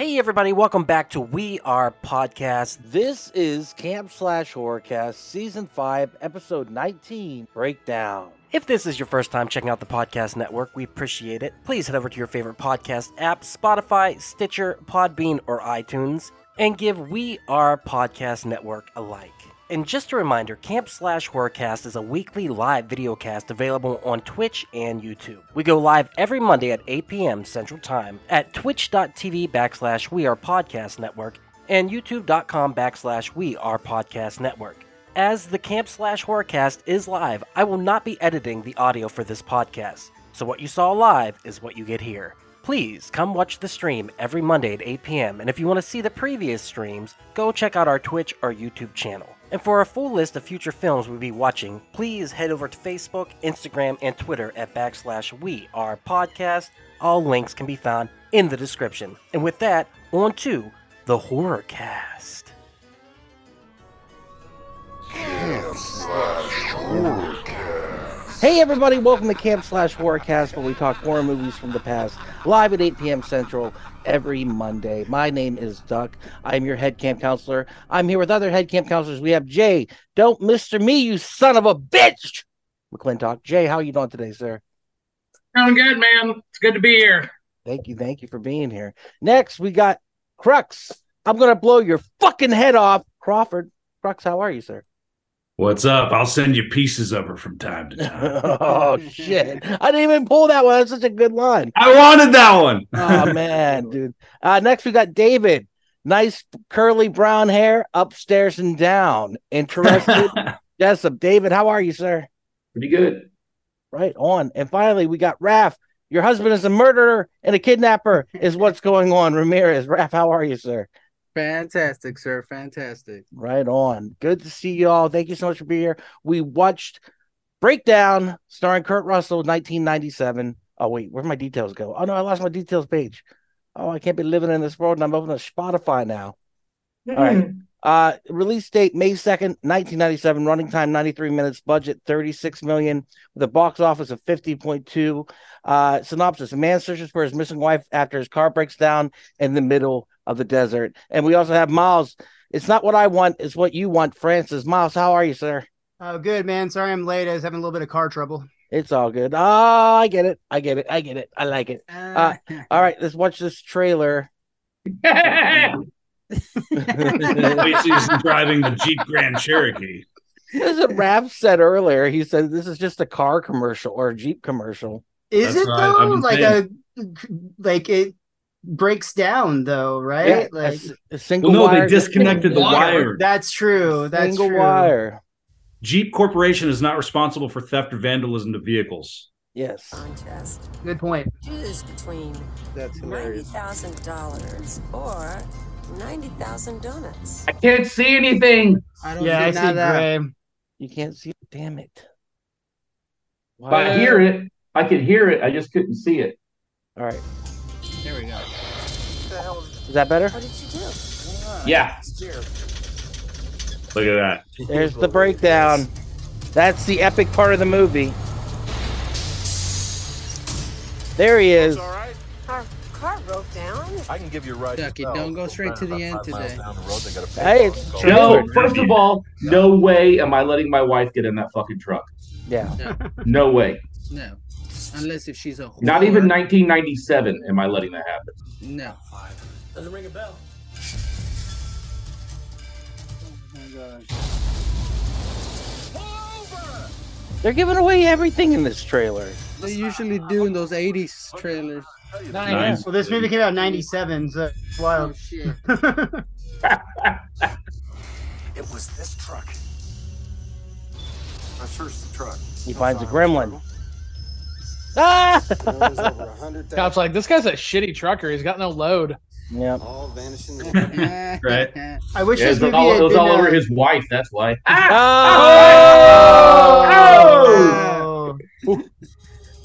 Hey, everybody, welcome back to We Are Podcast. This is Camp Slash Horrorcast, Season 5, Episode 19 Breakdown. If this is your first time checking out the podcast network, we appreciate it. Please head over to your favorite podcast app Spotify, Stitcher, Podbean, or iTunes and give We Are Podcast Network a like. And just a reminder, Camp Slash Horrorcast is a weekly live video cast available on Twitch and YouTube. We go live every Monday at 8 p.m. Central Time at twitch.tv backslash We Are Podcast Network and youtube.com backslash We Are Podcast Network. As the Camp Slash Horrorcast is live, I will not be editing the audio for this podcast. So what you saw live is what you get here. Please come watch the stream every Monday at 8 p.m. And if you want to see the previous streams, go check out our Twitch or YouTube channel. And for a full list of future films we'll be watching, please head over to Facebook, Instagram, and Twitter at backslash we are podcast. All links can be found in the description. And with that, on to the horror cast. Hey everybody, welcome to Camp Slash Horrorcast, where we talk horror movies from the past, live at 8 p.m. Central every Monday. My name is Duck. I am your head camp counselor. I'm here with other head camp counselors. We have Jay. Don't Mr. Me, you son of a bitch. McClintock. Jay, how are you doing today, sir? Doing good, man. It's good to be here. Thank you. Thank you for being here. Next, we got Crux. I'm going to blow your fucking head off. Crawford. Crux, how are you, sir? What's up? I'll send you pieces of her from time to time. oh shit! I didn't even pull that one. That's such a good line. I wanted that one. oh man, dude. Uh, next we got David. Nice curly brown hair, upstairs and down. Interested? Jessup. David, how are you, sir? Pretty good. Right on. And finally, we got Raph. Your husband is a murderer and a kidnapper, is what's going on. Ramirez. Raph, how are you, sir? Fantastic, sir. Fantastic. Right on. Good to see you all. Thank you so much for being here. We watched Breakdown starring Kurt Russell, 1997. Oh, wait, where my details go? Oh, no, I lost my details page. Oh, I can't be living in this world and I'm opening Spotify now. All right. Uh, release date May 2nd, 1997, running time 93 minutes, budget 36 million, with a box office of 50.2. Uh, synopsis A man searches for his missing wife after his car breaks down in the middle of the desert. And we also have Miles. It's not what I want, it's what you want, Francis. Miles, how are you, sir? Oh, good, man. Sorry I'm late. I was having a little bit of car trouble. It's all good. Oh, I get it. I get it. I get it. I like it. Uh, all right, let's watch this trailer. Wait, she's driving the Jeep Grand Cherokee. As a rap said earlier, he said this is just a car commercial or a Jeep commercial. Is That's it right, though? Like saying. a like it breaks down though, right? Yeah, a like single Well, no, wire. they disconnected the wire. that's true. That's single true. wire. Jeep Corporation is not responsible for theft or vandalism to vehicles. Yes. contest. Good point. Choose between That's ninety hilarious. thousand dollars or ninety thousand donuts. I can't see anything. I don't Yeah, I see see nada. gray. You can't see. Damn it. If I hear it, I could hear it. I just couldn't see it. All right. There we go. Is that better? What did you do? Yeah. Look at that. There's the breakdown. That's the epic part of the movie. There he is. Our car broke down. I can give you a ride. Ducky, yourself. don't go straight to the end today. the road, they Hey, it's true. No, first of all, no way am I letting my wife get in that fucking truck. Yeah. No way. No. Unless if she's a whore. Not even 1997 am I letting that happen. No. Doesn't ring a bell. Oh my gosh. They're giving away everything in this trailer. They usually do in those 80s trailers. Nice. Well, this movie came out in '97, so it's Oh wild. shit. It was this truck. I searched the truck. He finds a gremlin. Ah! Cop's like this guy's a shitty trucker. He's got no load. Yep. All vanishing. Right. I wish Yeah, it this was movie all, had it was been, all uh, over his wife. That's why. Oh!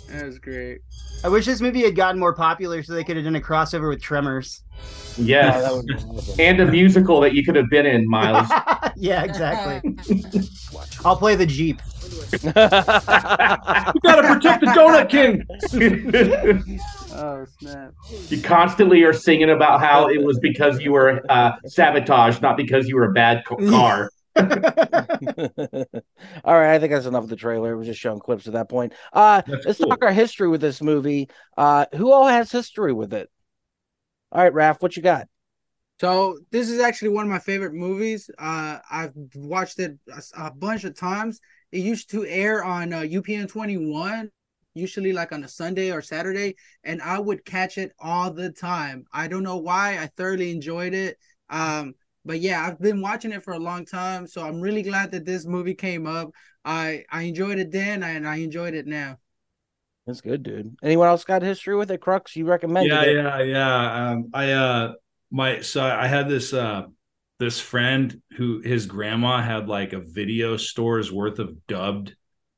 That was great. I wish this movie had gotten more popular so they could have done a crossover with Tremors. Yes. Oh, that would be awesome. and a musical that you could have been in, Miles. yeah, exactly. I'll play the Jeep. you gotta protect the Donut King. Oh snap! You constantly are singing about how it was because you were uh, sabotaged, not because you were a bad co- car. All right, I think that's enough of the trailer. We're just showing clips at that point. Uh, That's let's cool. talk our history with this movie. Uh, who all has history with it? All right, Raph, what you got? So this is actually one of my favorite movies. Uh, I've watched it a, a bunch of times. It used to air on uh, UPN 21, usually like on a Sunday or Saturday, and I would catch it all the time. I don't know why. I thoroughly enjoyed it. Um, but yeah, I've been watching it for a long time, so I'm really glad that this movie came up. I I enjoyed it then, and I enjoyed it now. That's good, dude. Anyone else got history with it? Crux, you recommend? yeah, it. yeah, yeah. Um, I uh, my so I had this uh, this friend who his grandma had like a video store's worth of dubbed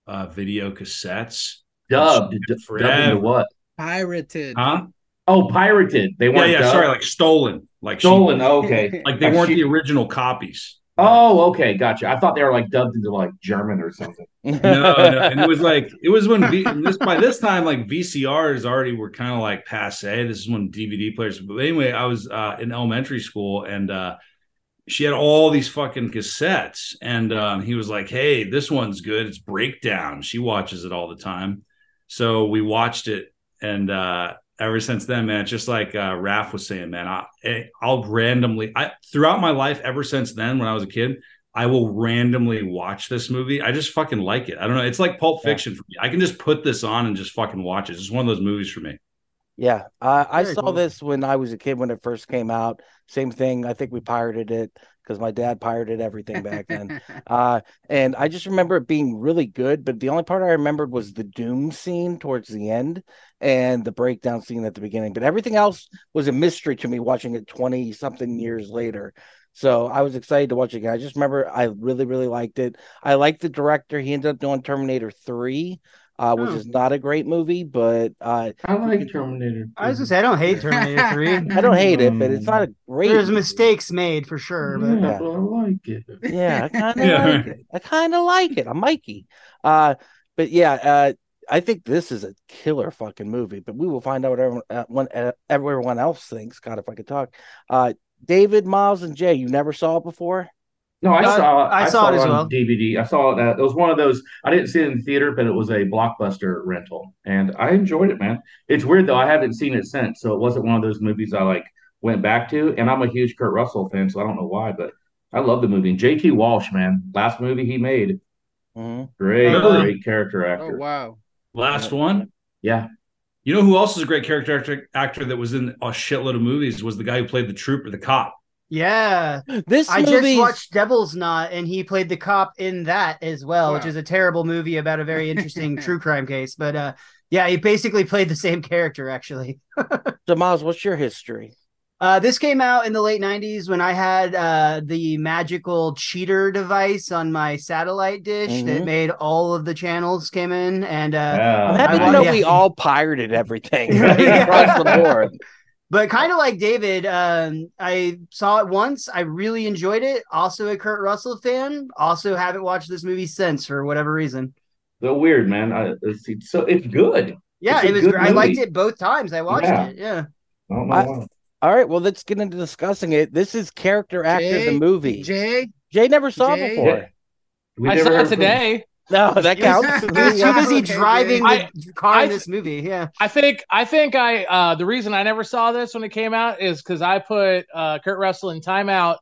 uh video cassettes. Dubbed, She- dubbed forever. into what? Pirated. Huh? Oh, pirated. They weren't yeah. dubbed? Sorry, like stolen, like stolen. Oh, okay. like they weren't she- the original copies. Oh, okay, gotcha. I thought they were like dubbed into like German or something. no, no, and it was like it was when v, this by this time like VCRs already were kind of like passe. This is when DVD players. But anyway, I was uh, in elementary school and uh, she had all these fucking cassettes, and um, he was like, "Hey, this one's good. It's Breakdown." She watches it all the time, so we watched it, and uh, ever since then, man, it's just like uh, Raph was saying, man, I, eh, I'll randomly, I throughout my life, ever since then, when I was a kid. I will randomly watch this movie. I just fucking like it. I don't know. It's like Pulp Yeah. Fiction for me. I can just put this on and just fucking watch it. It's one of those movies for me. Yeah, uh, I Very saw cool. this when I was a kid when it first came out. Same thing. I think we pirated it because my dad pirated everything back then. uh, and I just remember it being really good. But the only part I remembered was the doom scene towards the end and the breakdown scene at the beginning. But everything else was a mystery to me watching it 20 something years later. So I was excited to watch it again. I just remember I really, really liked it. I liked the director. He ended up doing Terminator 3, uh, which Oh. is not a great movie, but uh, I like Terminator. I was gonna say I don't hate Terminator Three. I don't hate it, but it's not a great. There's movie. mistakes made for sure, but yeah, but I like it. Yeah, I kind of Yeah. like it. I kind of like it. I'm Mikey. Uh, but yeah, uh, I think this is a killer fucking movie. But we will find out what everyone, uh, one, uh, everyone else thinks. God, if I could talk. Uh, David, Miles, and Jay, you never saw it before. No, I Uh, saw. I saw it as on well. DVD. I saw it. At, it was one of those. I didn't see it in the theater, but it was a blockbuster rental, and I enjoyed it, man. It's weird though. I haven't seen it since, so it wasn't one of those movies I like went back to. And I'm a huge Kurt Russell fan, so I don't know why, but I love the movie. And J.T. Walsh, man, last movie he made, Mhm. great, Really? great character oh actor. wow! Last one. Yeah, You know who else is a great character actor, actor that was in a shitload of movies was the guy who played the trooper, the cop. Yeah. This I movie. just watched Devil's Knot, and he played the cop in that as well, which is a terrible movie about a very interesting true crime case. But uh, yeah, he basically played the same character actually. So, Miles, what's your history? Uh, this came out in the late 90s when I had uh, the magical cheater device on my satellite dish Mhm. that made all of the channels came in. And uh, yeah. I'm happy I to know yeah. we all pirated everything right, across the board. But kind of like David, um, I saw it once. I really enjoyed it. Also a Kurt Russell fan. Also haven't watched this movie since for whatever reason. so weird, man. I, it's, it's so it's good. Yeah, It's it was. gr- I liked it both times. I watched Yeah. it. Yeah. I don't know I- why. All right, well, let's get into discussing it. This is character actor the movie. Jay, Jay never saw it Jay? before. We I never saw it ever- today. No, that counts. he was too busy driving I- the car I- in this movie. Yeah. I think I think I uh the reason I never saw this when it came out is because I put uh Kurt Russell in timeout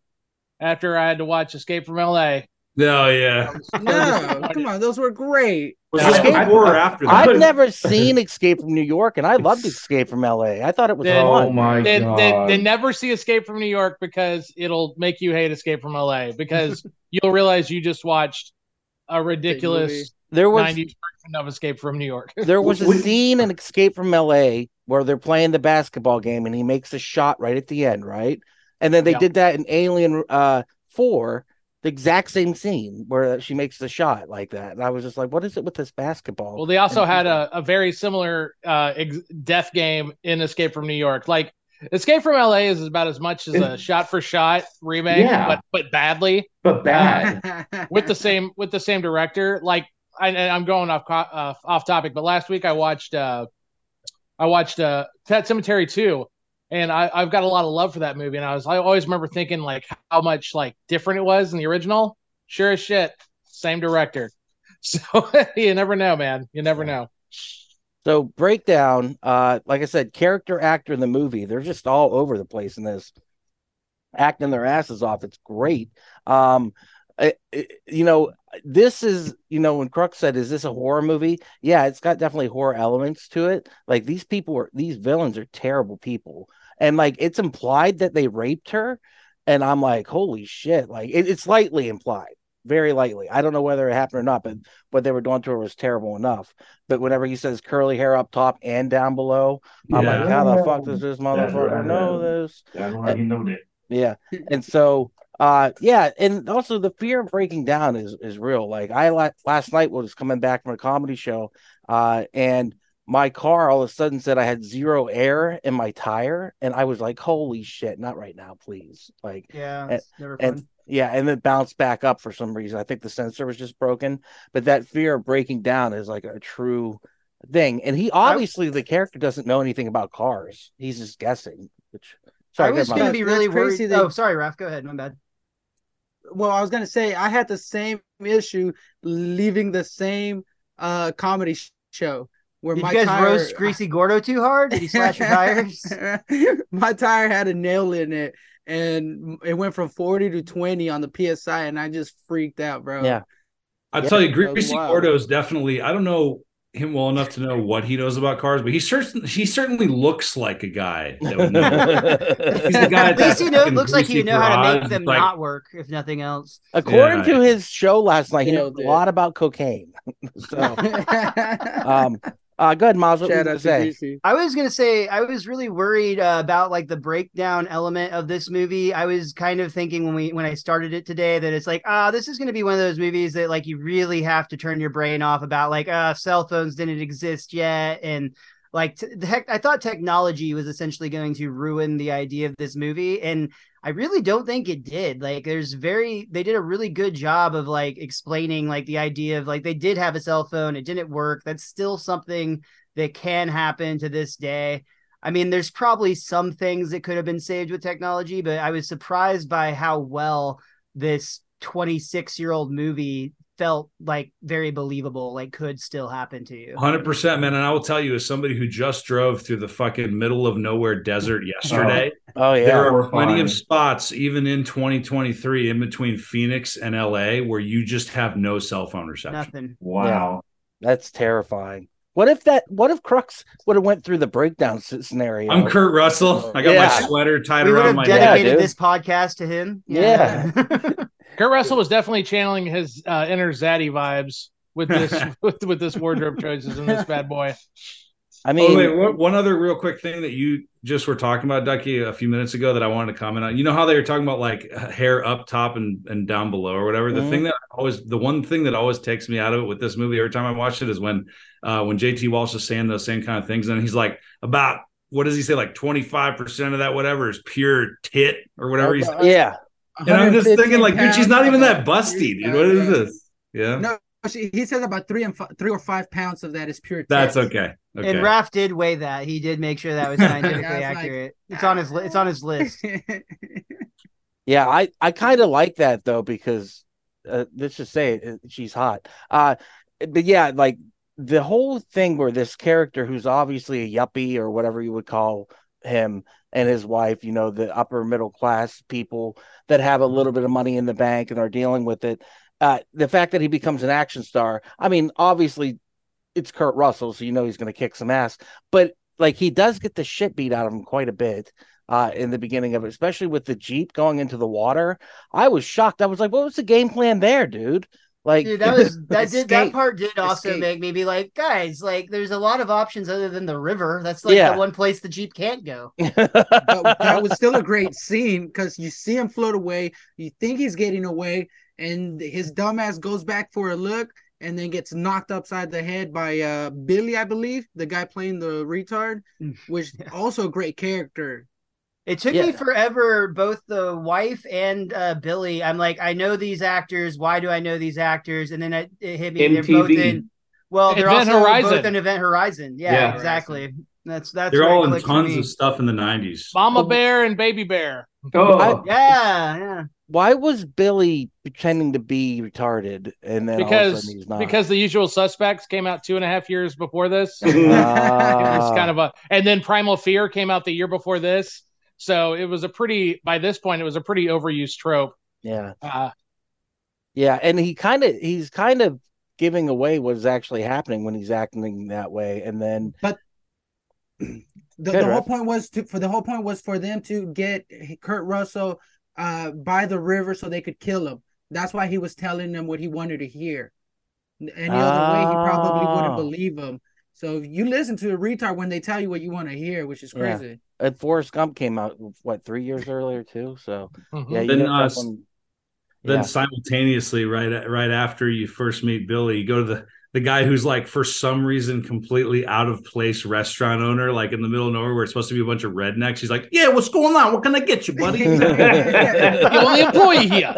after I had to watch Escape from LA. Oh yeah. no, come on, those were great. Was Yeah, this I- before or I- after that? I've couldn't- never seen Escape from New York, and I loved Escape from LA. I thought it was Then- Oh fun. my They, god! they, they never see Escape from New York because it'll make you hate Escape from LA because you'll realize you just watched a ridiculous There was 90s version of Escape from New York. there was a Would- scene in Escape from LA where they're playing the basketball game, and he makes a shot right at the end, right? And then they Yeah. did that in Alien uh Four, the exact same scene where she makes the shot like that, and I was just like, "What is it with this basketball?" Well, they also had a, a very similar uh, ex- death game in Escape from New York. Like Escape from LA is about as much as a shot for shot remake, Yeah. but but badly but bad. with the same with the same director. Like I I'm going off co- uh, off topic, but last week I watched uh, I watched uh Pet Sematary 2 and I, I've got a lot of love for that movie. And I was I always remember thinking like how much like different it was in the original. Sure as shit, same director. So you never know, man. You never know. So breakdown, uh, like I said, character actor in the movie, they're just all over the place in this, acting their asses off. It's great. Um, it, it- you know, this is, you know, when Crux said, "Is this a horror movie?" Yeah, it's got definitely horror elements to it. Like these people are, these villains are terrible people, and like it's implied that they raped her, and I'm like, holy shit! Like it, it's lightly implied, very lightly. I don't know whether it happened or not, but what they were doing to her was terrible enough. But whenever he says curly hair up top and down below, I'm like, how the fuck does this motherfucker right. know this? That's why you know that. Yeah. And so uh yeah, and also the fear of breaking down is is real. Like I la- last night was coming back from a comedy show uh and my car all of a sudden said I had zero air in my tire and I was like holy shit, not right now, please. Like Yeah, And- never fun. and yeah, and it bounced back up for some reason. I think the sensor was just broken, but that fear of breaking down is like a true thing. And he obviously the character doesn't know anything about cars. He's just guessing. Which sorry, I was going to be That's really crazy worried. that- Oh, sorry, Raph. Go ahead. My bad. well, I was gonna say I had the same issue leaving the same uh comedy show where Did my you guys tire, roast Greasy Gordo too hard? Did he slash your tires? my tire had a nail in it, and it went from forty to twenty on the psi, and I just freaked out, bro. Yeah. I Yeah, tell you, Greasy wild. Gordo's definitely. I don't know him well enough to know what he knows about cars, but he certainly he certainly looks like a guy that would know. He's the guy At least he know, fucking looks like he greasy know how to make them like- not work, if nothing else. According Yeah. to his show last night, he knows a lot about cocaine. so, um, uh, go ahead, Miles. What Shout gonna out to say? Greasy. I was gonna say I was really worried uh, about like the breakdown element of this movie. I was kind of thinking when we when I started it today that it's like ah this is gonna be one of those movies that like you really have to turn your brain off about like uh cell phones didn't exist yet and like the heck I thought technology was essentially going to ruin the idea of this movie and I really don't think it did. Like there's very they did a really good job of like explaining like the idea of like they did have a cell phone, it didn't work. That's still something that can happen to this day. I mean, there's probably some things that could have been saved with technology, but I was surprised by how well this 26 year old movie felt like very believable, like could still happen to you. Hundred percent, man. And I will tell you, as somebody who just drove through the fucking middle of nowhere desert oh. yesterday, Oh there yeah, there are plenty Horrifying. of spots, even in 2023, in between Phoenix and LA, where you just have no cell phone reception. Nothing. Wow. that's terrifying. What if that? What if Crux would have went through the breakdown scenario? I'm Kurt Russell. I got Yeah. my sweater tied We would around have my Yeah, neck. dedicated this podcast to him. Yeah. Kurt Russell was definitely channeling his uh, inner Zaddy vibes with this with, with this wardrobe choices and this bad boy. I mean, oh, wait, one, one other real quick thing that you just were talking about, Ducky, a few minutes ago that I wanted to comment on. You know how they were talking about like hair up top and, and down below or whatever? The Mhm. thing that always, the one thing that always takes me out of it with this movie every time I watch it is when, uh, when JT Walsh is saying those same kind of things. And he's like, about, what does he say? Like 25% of that, whatever, is pure tit or whatever. He's, yeah, and I'm just thinking, like, dude, she's not even that pounds. busty, dude. What is this? Yeah. No, she, he says about three and fi- three or five pounds of that is pure. That's okay. Okay. And Raph did weigh that. He did make sure that was scientifically Yeah, I was like, accurate. it's on his li- it's on his list. yeah. I I kind of like that though because uh, let's just say it, she's hot. Uh, but yeah, like the whole thing where this character who's obviously a yuppie or whatever you would call him and his wife, you know, the upper middle class people that have a little bit of money in the bank and are dealing with it. Uh, the fact that he becomes an action star, I mean, obviously it's Kurt Russell, so you know he's going to kick some ass, but like he does get the shit beat out of him quite a bit uh, in the beginning of it, especially with the Jeep going into the water. I was shocked. I was like, what was the game plan there, dude? Like, Dude, that was that did that part did also Escape. make me be like, guys, like there's a lot of options other than the river. That's like Yeah. the one place the Jeep can't go. but that was still a great scene because you see him float away. You think he's getting away, and his dumbass goes back for a look, and then gets knocked upside the head by uh Billy, I believe, the guy playing the retard, which also a great character. It took Yeah. me forever, both the wife and uh, Billy. I'm like, I know these actors. Why do I know these actors? And then it, it hit me. They're both in. Well, they're Event also Horizon. both in Event Horizon. Yeah, Yeah. exactly. That's that's They're all in tons of stuff in the '90s. Mama Bear and Baby Bear. Oh, Yeah, yeah. Why was Billy pretending to be retarded and then all of a Because sudden he's not? because the usual suspects came out two and a half years before this. it Ah. was kind of a and then Primal Fear came out the year before this. So it was a pretty by this point it was a pretty overused trope. yeah, Uh, yeah, and he kind of he's kind of giving away what's actually happening when he's acting that way, and then the, the whole point was to for the whole point was for them to get Kurt Russell uh by the river so they could kill him. That's why he was telling them what he wanted to hear. Any other way, he probably wouldn't Oh. believe him. So you listen to a retard when they tell you what you want to hear, which is Yeah. crazy. and Forrest Gump came out what three years earlier too. So mhm. yeah, Then, got uh, one- Then yeah. simultaneously, right right after you first meet Billy, you go to the the guy who's like for some reason completely out of place restaurant owner, like in the middle of nowhere where it's supposed to be a bunch of rednecks. He's like, "Yeah, what's going on? What can I get you, buddy?" the only employee here.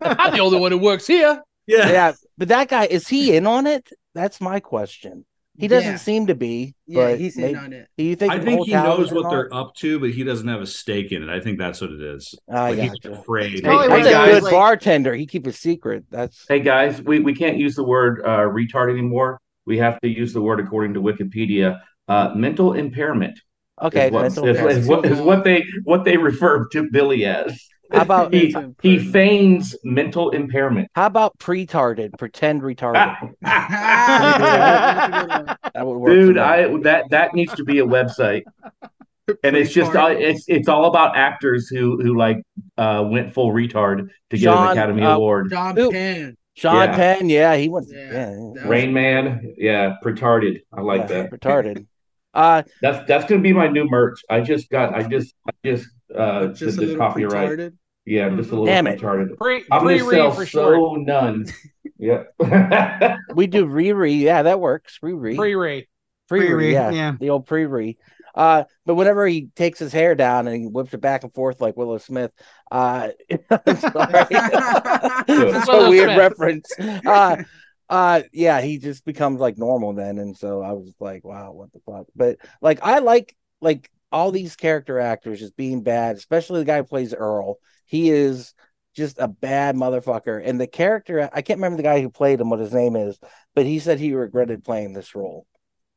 I'm the only one who works here. yeah. yeah, but that guy is he in on it? That's my question. He doesn't Yeah. seem to be. Yeah, but he's maybe- in on it. Do you think? I think he knows what they're it? up to, but he doesn't have a stake in it. I think that's what it is. I Like, he's gotcha. afraid. Hey, Probably one he's of a good like- bartender. He keep a secret. That's Hey guys, we, we can't use the word uh, retard anymore. We have to use the word according to Wikipedia. Uh, mental impairment okay. is, what, mental is, impairment. is what, is what they what they refer to Billy as. How about he, he feigns mental impairment. How about pretarded? Pretend retarded. Ah, That would work. Dude. I that that needs to be a website, and it's just uh, it's it's all about actors who who like uh, went full retard to get Sean, an Academy uh, Award. John Who- Penn. Sean yeah. Penn. Yeah, he went. Yeah, Yeah, that was- Rain Man, yeah, retarded. I like yeah, that. Retarded. Uh, That's that's gonna be my new merch. I just got I just I just uh Just did a the little copyright. retarded. Yeah, just a little Damn it. retarded. Pre I'm pre gonna sell read for so short. none. Yeah. we do Riri. Yeah, that works. Riri. Pre read. Pre-re, Pre-re, yeah, yeah. the old pre-re. Uh, but whenever he takes his hair down and he whips it back and forth like Willow Smith, uh, I'm sorry. it's a Willow weird Smith. reference. Uh, uh, yeah, he just becomes like normal then, and so I was like, wow, what the fuck? But like, I like like all these character actors just being bad, especially the guy who plays Earl. He is just a bad motherfucker, and the character I can't remember the guy who played him, what his name is, but he said he regretted playing this role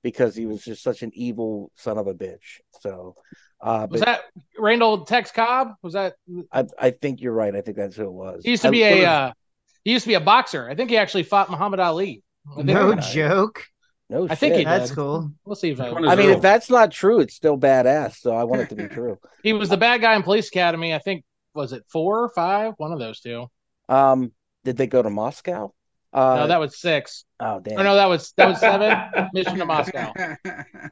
because he was just such an evil son of a bitch. So, uh, Was but that Randall Tex Cobb? Was that I, I think you're right. I think that's who it was. he used to I- be what a uh, he used to be a boxer. I think he actually fought Muhammad Ali. No joke. No, I think he That's did. cool. We'll see if I, I mean, if that's not true, it's still badass. So I want it to be true. he was the bad guy in Police Academy. I think was it four or five? One of those two. Um, did they go to Moscow? Uh, no, that was six. oh damn! Or no, that was that was seven. Mission to Moscow.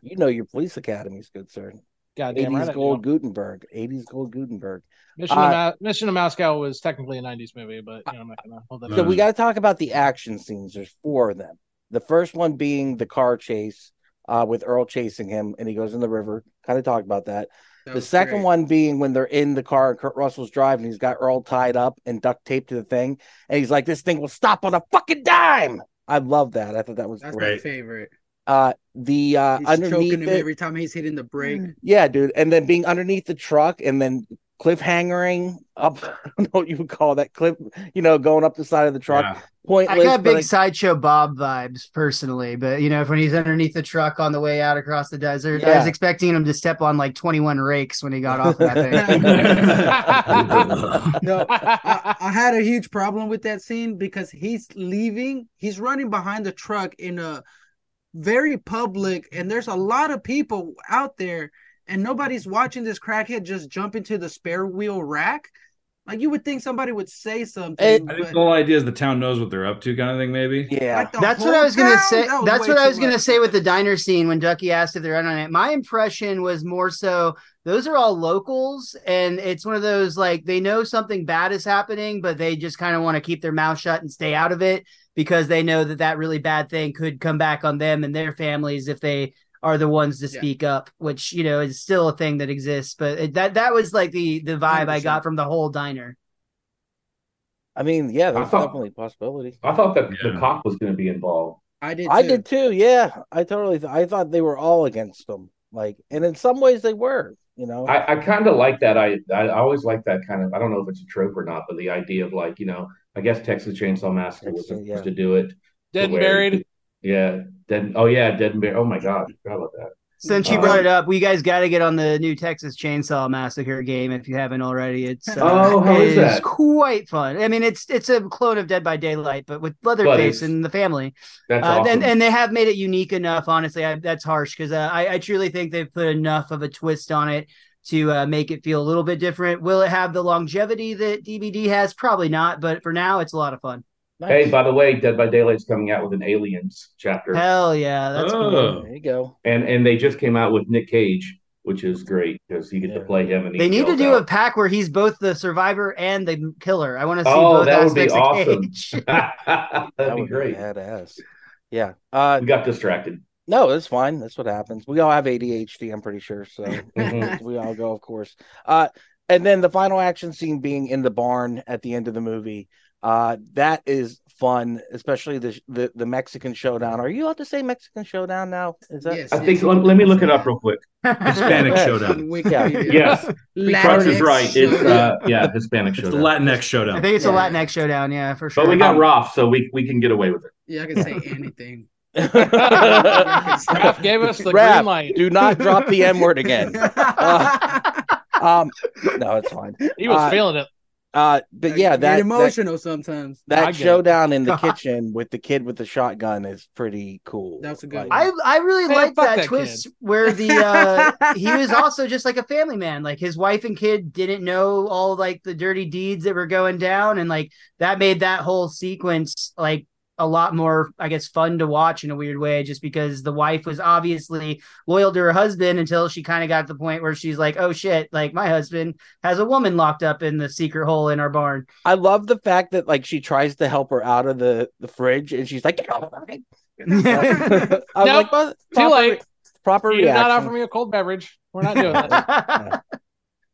you know your police academy's good, sir. Goddamn right. 80s I gold do. Guttenberg. 80s gold Guttenberg. Mission Uh, to Ma- Mission to Moscow was technically a '90s movie, but you know, I'm not gonna hold that. So we got to talk about the action scenes. There's four of them. The first one being the car chase uh, with Earl chasing him, and he goes in the river. Kind of talked about that. That the second great. one being when they're in the car and Kurt Russell's driving, he's got Earl tied up and duct taped to the thing, and he's like, "This thing will stop on a fucking dime." I love that. I thought that was That's great. my favorite. Uh, the uh, He's underneath choking him it, every time he's hitting the brake. yeah, dude, and then being underneath the truck and then cliffhangering up. I don't know what you would call that cliff. You know, going up the side of the truck. Yeah. Pointless. I got but big sideshow Bob vibes personally, but you know, when he's underneath the truck on the way out across the desert, I was expecting him to step on like 21 rakes when he got off that thing. No, I, I had a huge problem with that scene because he's leaving. He's running behind the truck in a very public, and there's a lot of people out there, and nobody's watching this crackhead just jump into the spare wheel rack. Like you would think somebody would say something. It- I think the whole idea is the town knows what they're up to, kind of thing. Maybe. yeah. like That's what I was gonna town? say. That That's what I too was gonna say with the diner scene when Ducky asked if they're in on it. My impression was more so those are all locals, and it's one of those like they know something bad is happening, but they just kind of want to keep their mouth shut and stay out of it because they know that that really bad thing could come back on them and their families if they are the ones to Yeah. speak up, which you know is still a thing that exists. But it, that that was like the the vibe I 100%. got from the whole diner. I mean, yeah, I that's thought- definitely a possibility. I thought that the cop was going to be involved. I did. I did too. Yeah, I totally. Th- I thought they were all against them. Like, and in some ways they were. You know, I, I kind of like that. I I always like that kind of. I don't know if it's a trope or not, but the idea of like you know, I guess Texas Chainsaw Massacre was supposed yeah. to do it. Dead and where- buried. Yeah, dead. Oh yeah, dead and buried. Oh my god, I forgot about that. Since you Uh, brought it up, we guys got to get on the new Texas Chainsaw Massacre game if you haven't already. It's uh, Oh, how it is that? quite fun. I mean, it's it's a clone of Dead by Daylight, but with Leatherface and the family. That's Uh, awesome. and, and they have made it unique enough. Honestly, I, that's harsh because uh, I, I truly think they've put enough of a twist on it to uh, make it feel a little bit different. Will it have the longevity that DBD has? Probably not, but for now, it's a lot of fun. Nice. Hey, by the way, Dead by Daylight's coming out with an Aliens chapter, Hell yeah, that's cool. Oh. there you go. and and they just came out with Nick Cage, which is great because you get to play him. And he They need to yells do a pack where he's both the survivor and the killer. I want to see Oh, both that would be aspects of awesome. Cage. That'd that be great. be badass. Yeah. Uh, We got distracted. no, it's fine. That's what happens. We all have ADHD. I'm pretty sure. So Mhm. we all go, of course. Uh, and then the final action scene being in the barn at the end of the movie. Uh, that is fun, especially the the, the Mexican showdown. Are you allowed to say Mexican showdown now? Is that Yes. I think. Let, let me look it up real quick. Hispanic showdown. Wikipedia. Yes, Crutch is Latinx right. It's uh, yeah, Hispanic It's the showdown. Latinx Showdown. I think it's a Latinx showdown, yeah, for sure. But we got Raph, so we we can get away with it. yeah, I can say anything. Raph gave us the Raph, green light. Do not drop the M word again. Um, no, it's fine. He was uh, feeling it. Uh, but yeah, Get that that, emotional sometimes. that I get it. showdown in the kitchen with the kid with the shotgun is pretty cool. That's a good Like, one. I I really Man, like that, that twist kid. where the uh he was also just like a family man. Like his wife and kid didn't know all like the dirty deeds that were going down, and like that made that whole sequence like a lot more, I guess, fun to watch in a weird way, just because the wife was obviously loyal to her husband until she kind of got to the point where she's like, oh shit, like my husband has a woman locked up in the secret hole in our barn. I love the fact that like she tries to help her out of the the fridge and she's like, "Get out of it." I was Nope, like, "Well, Too late. Proper You did not offer me a cold beverage. We're not doing that.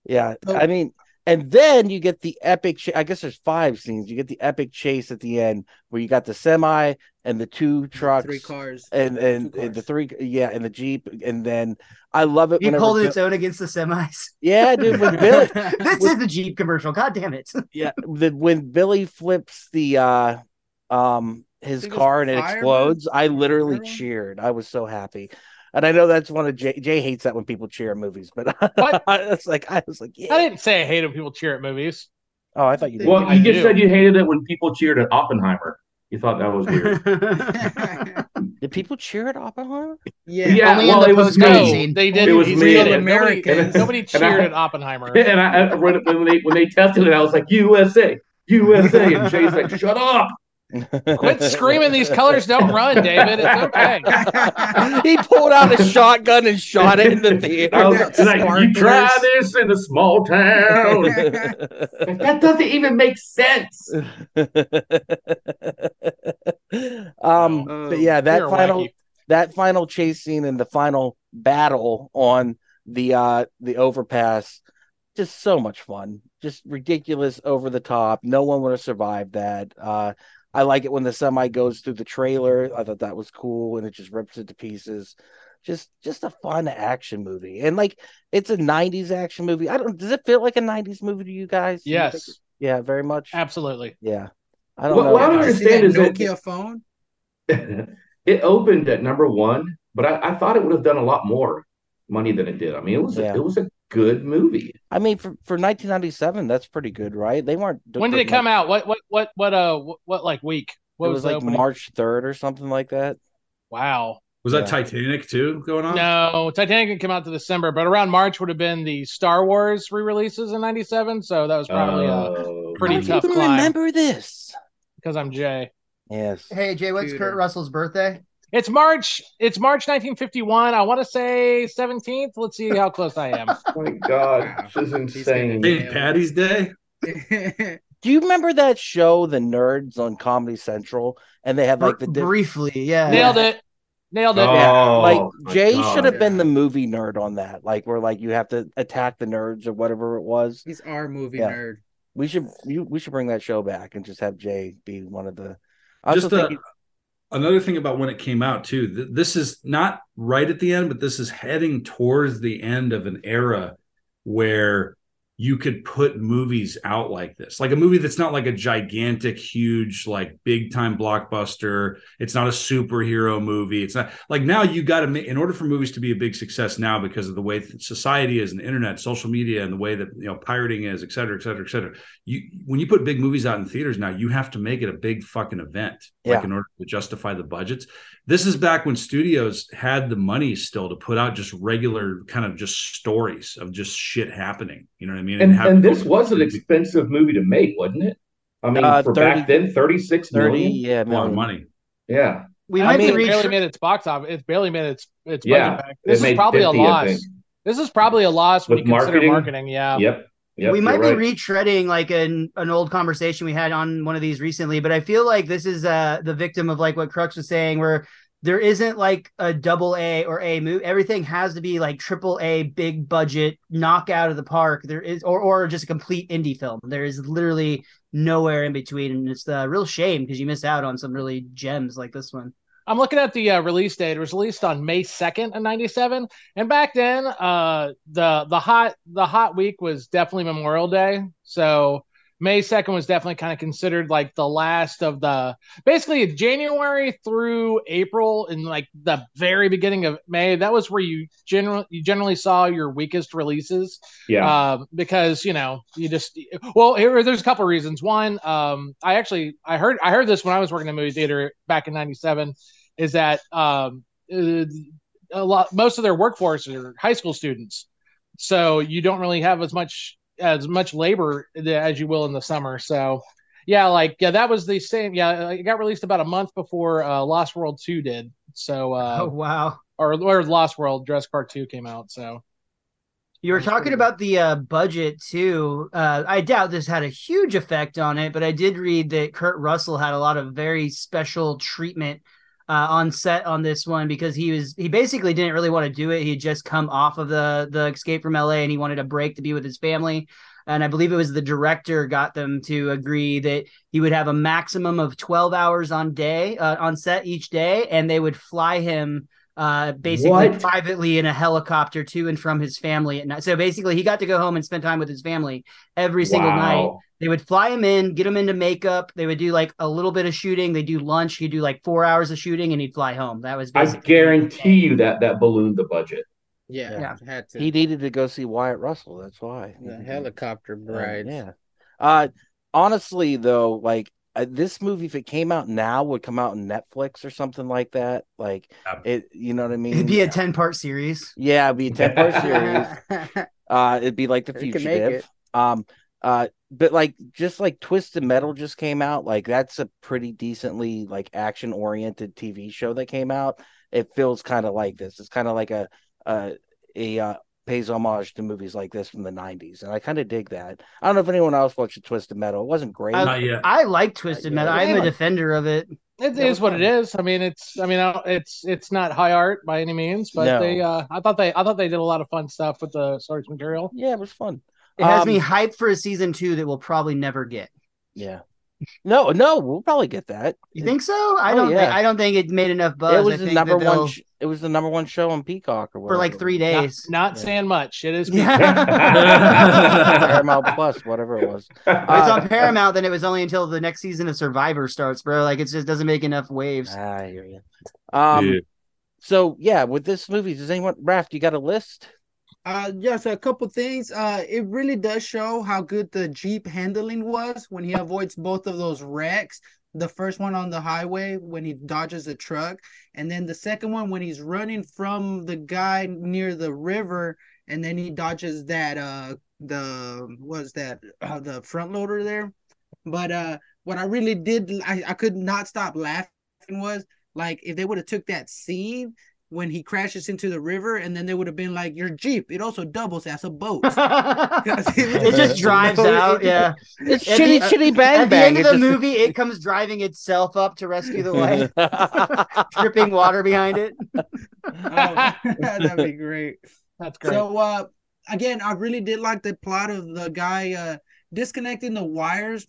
Yeah, Oh. I mean, and then you get the epic. Ch- I guess there's five scenes. You get the epic chase at the end where you got the semi and the two trucks, Three cars. and and, Two and the three, yeah, and the jeep, and then I love it. Whenever holding Bill- its own against the semis. yeah, dude. When Billy, this is the Jeep commercial. God damn it. yeah, the, when Billy flips the uh, um, his it car and it explodes, I literally Fireman? cheered. I was so happy. And I know that's one of Jay. Jay hates that when people cheer at movies, but What? I was like, I was like, yeah. I didn't say I hate when people cheer at movies. Oh, I thought you did. Well, I you just do. said you hated it when people cheered at Oppenheimer. You thought that was weird. Did people cheer at Oppenheimer? yeah. Yeah, Only well, in the it was post-credit. No, scene. they didn't. It was He me. did it. Americans. Nobody, nobody And I- cheered at Oppenheimer. and I, I when, when they when they tested it, I was like USA, USA, and Jay's like, "Shut up!" Quit screaming. These colors don't run, David. It's okay. he pulled out a shotgun and shot it in the theater. I was like, "You try this in a small town." That doesn't even make sense. um, Oh, but yeah, that final wacky. that final chase scene and the final battle on the uh the overpass, just so much fun. Just ridiculous, over the top. No one would have survived that. Uh, I like it when the semi goes through the trailer. I thought that was cool, and it just rips it to pieces. Just, just a fun action movie, and like it's a '90s action movie. I don't. Does it feel like a '90s movie to you guys? Do you Yes, Yeah, very much. absolutely. Yeah. I don't What- know. what I don't you see understand is that- Nokia phone. it opened at number one, but I, I thought it would have done a lot more money than it did. I mean, it was Yeah. a, it was a good movie. I mean, for, for 1997, that's pretty good, right? They weren't. When did it come out? What what what what uh what, what like week? What it was, was like opening? March 3rd or something like that. Wow. Was that Yeah. Titanic too going on? No, Titanic didn't come out to December, but around March would have been the Star Wars re-releases in '97. So that was probably uh Oh, pretty How tough climb. remember this? because I'm Jay. Yes. Hey Jay, what's Computer. Kurt Russell's birthday? It's March. It's March 1951. I want to say 17th. Let's see how close I am. Oh my god, this is insane. getting- St. Patty's Day. Do you remember that show, The Nerds, on Comedy Central? And they had like the. Br- briefly, yeah. Nailed it. Nailed it. Oh, like Jay God. should have been the movie nerd on that. Like where like you have to attack the nerds or whatever it was. He's our movie Yeah. nerd. We should you, we should bring that show back and just have Jay be one of the. I also Just a, think another thing about when it came out too. Th- this is not right at the end, but this is heading towards the end of an era where you could put movies out like this. Like a movie that's not like a gigantic huge like big time blockbuster. It's not a superhero movie. It's not like now you got to make in order for movies to be a big success now because of the way society is and the internet social media and the way that you know pirating is et cetera et cetera et cetera you when you put big movies out in theaters now you have to make it a big fucking event like in order to justify the budgets this is back when studios had the money still to put out just regular kind of just stories of just shit happening you know what i mean And have- and this was an expensive movie to make, wasn't it? I mean, Uh, for 30 back then, thirty six 30, million. yeah, a lot of money Yeah, We I might mean, be barely reaching. made its box office. It's barely made its its Yeah, budget back. This is probably 50, a I loss. This is probably a loss when With you consider marketing? marketing. Yeah. yep. Yep, we might be right. retreading like an an old conversation we had on one of these recently, but I feel like this is uh the victim of like what Crux was saying, where there isn't like a double A or A move. Everything has to be like triple A, big budget, knock out of the park. There is, or or just a complete indie film. There is literally nowhere in between, and it's a real shame because you miss out on some really gems like this one. I'm looking at the uh, release date. It was released on May 2nd of 97. And back then, uh, the the hot the hot week was definitely Memorial Day. So May 2nd was definitely kind of considered like the last of the basically January through April and like the very beginning of May. That was where you generally you generally saw your weakest releases. Yeah, um, because you know you just well here there's a couple of reasons one um, i actually i heard i heard this when i was working in movie theater back in 97 is that um, uh, a lot most of their workforce are high school students so you don't really have as much as much labor as you will in the summer so yeah like yeah that was the same yeah it got released about a month before uh, lost world 2 did so uh, oh wow. or, or lost world Jurassic Park 2 came out so You were talking about the uh, budget too. Uh, I doubt this had a huge effect on it, but I did read that Kurt Russell had a lot of very special treatment uh, on set on this one because he was he basically didn't really want to do it. He had just come off of the the Escape from LA and he wanted a break to be with his family. And I believe it was the director got them to agree that he would have a maximum of twelve hours on day uh, on set each day, and they would fly him uh basically What? privately in a helicopter to and from his family at night. So basically he got to go home and spend time with his family every single night. They would fly him in, get him into makeup. They would do like a little bit of shooting. They do lunch. He'd do like four hours of shooting and he'd fly home. That was I guarantee you that that ballooned the budget. Yeah, Yeah. had to. He needed to go see Wyatt Russell. That's why. the helicopter bride. Yeah. Uh, honestly, though, like uh, this movie, if it came out now, would come out on Netflix or something like that. Like Yeah. it, you know what I mean? It'd be a 10 part series. yeah, it'd be a ten part series. Uh, it'd be like the You fugitive. Um, uh, but like just like Twisted Metal just came out. Like that's a pretty decently like action oriented TV show that came out. It feels kind of like this. It's kind of like a a a uh, pays homage to movies like this from the '90s, and I kind of dig that. I don't know if anyone else watched Twisted Metal. It wasn't great. I- Not yet. I like Twisted Metal. I'm a defender of it. It Yeah, is what it fun. is. I mean, it's. I mean, I it's it's not high art by any means, but No. they. Uh, I thought they. I thought they did a lot of fun stuff with the source material. yeah, it was fun. It has Um, me hyped for a season two that we'll probably never get. Yeah. No, no, we'll probably get that. You think so? I Oh, don't. yeah. think, I don't think it made enough buzz. it I was the think number one. Sh- it was the number one show on Peacock or whatever. for like three days. not Yeah. saying much. It is. Paramount Plus, whatever it was. If it's Uh, on Paramount, then it was only until the next season of Survivor starts, bro. Like it just doesn't make enough waves. Ah, I hear you. Um. Yeah. So yeah, with this movie, does anyone Raph? You got a list? Uh, yes, a couple things. Uh, it really does show how good the Jeep handling was when he avoids both of those wrecks. The first one on the highway when he dodges the truck, and then the second one when he's running from the guy near the river, and then he dodges that uh the was that uh, the front loader there. But uh, what I really did, I, I could not stop laughing was like if they would have took that scene when he crashes into the river, and then they would have been like, "Your Jeep, it also doubles as a boat." it just drives No, out. it- Yeah. It's At shitty, the- shitty bang At the end of the just- movie, it comes driving itself up to rescue the wife, dripping water behind it. Oh, that'd be great. That's great. So, uh, again, I really did like the plot of the guy uh disconnecting the wires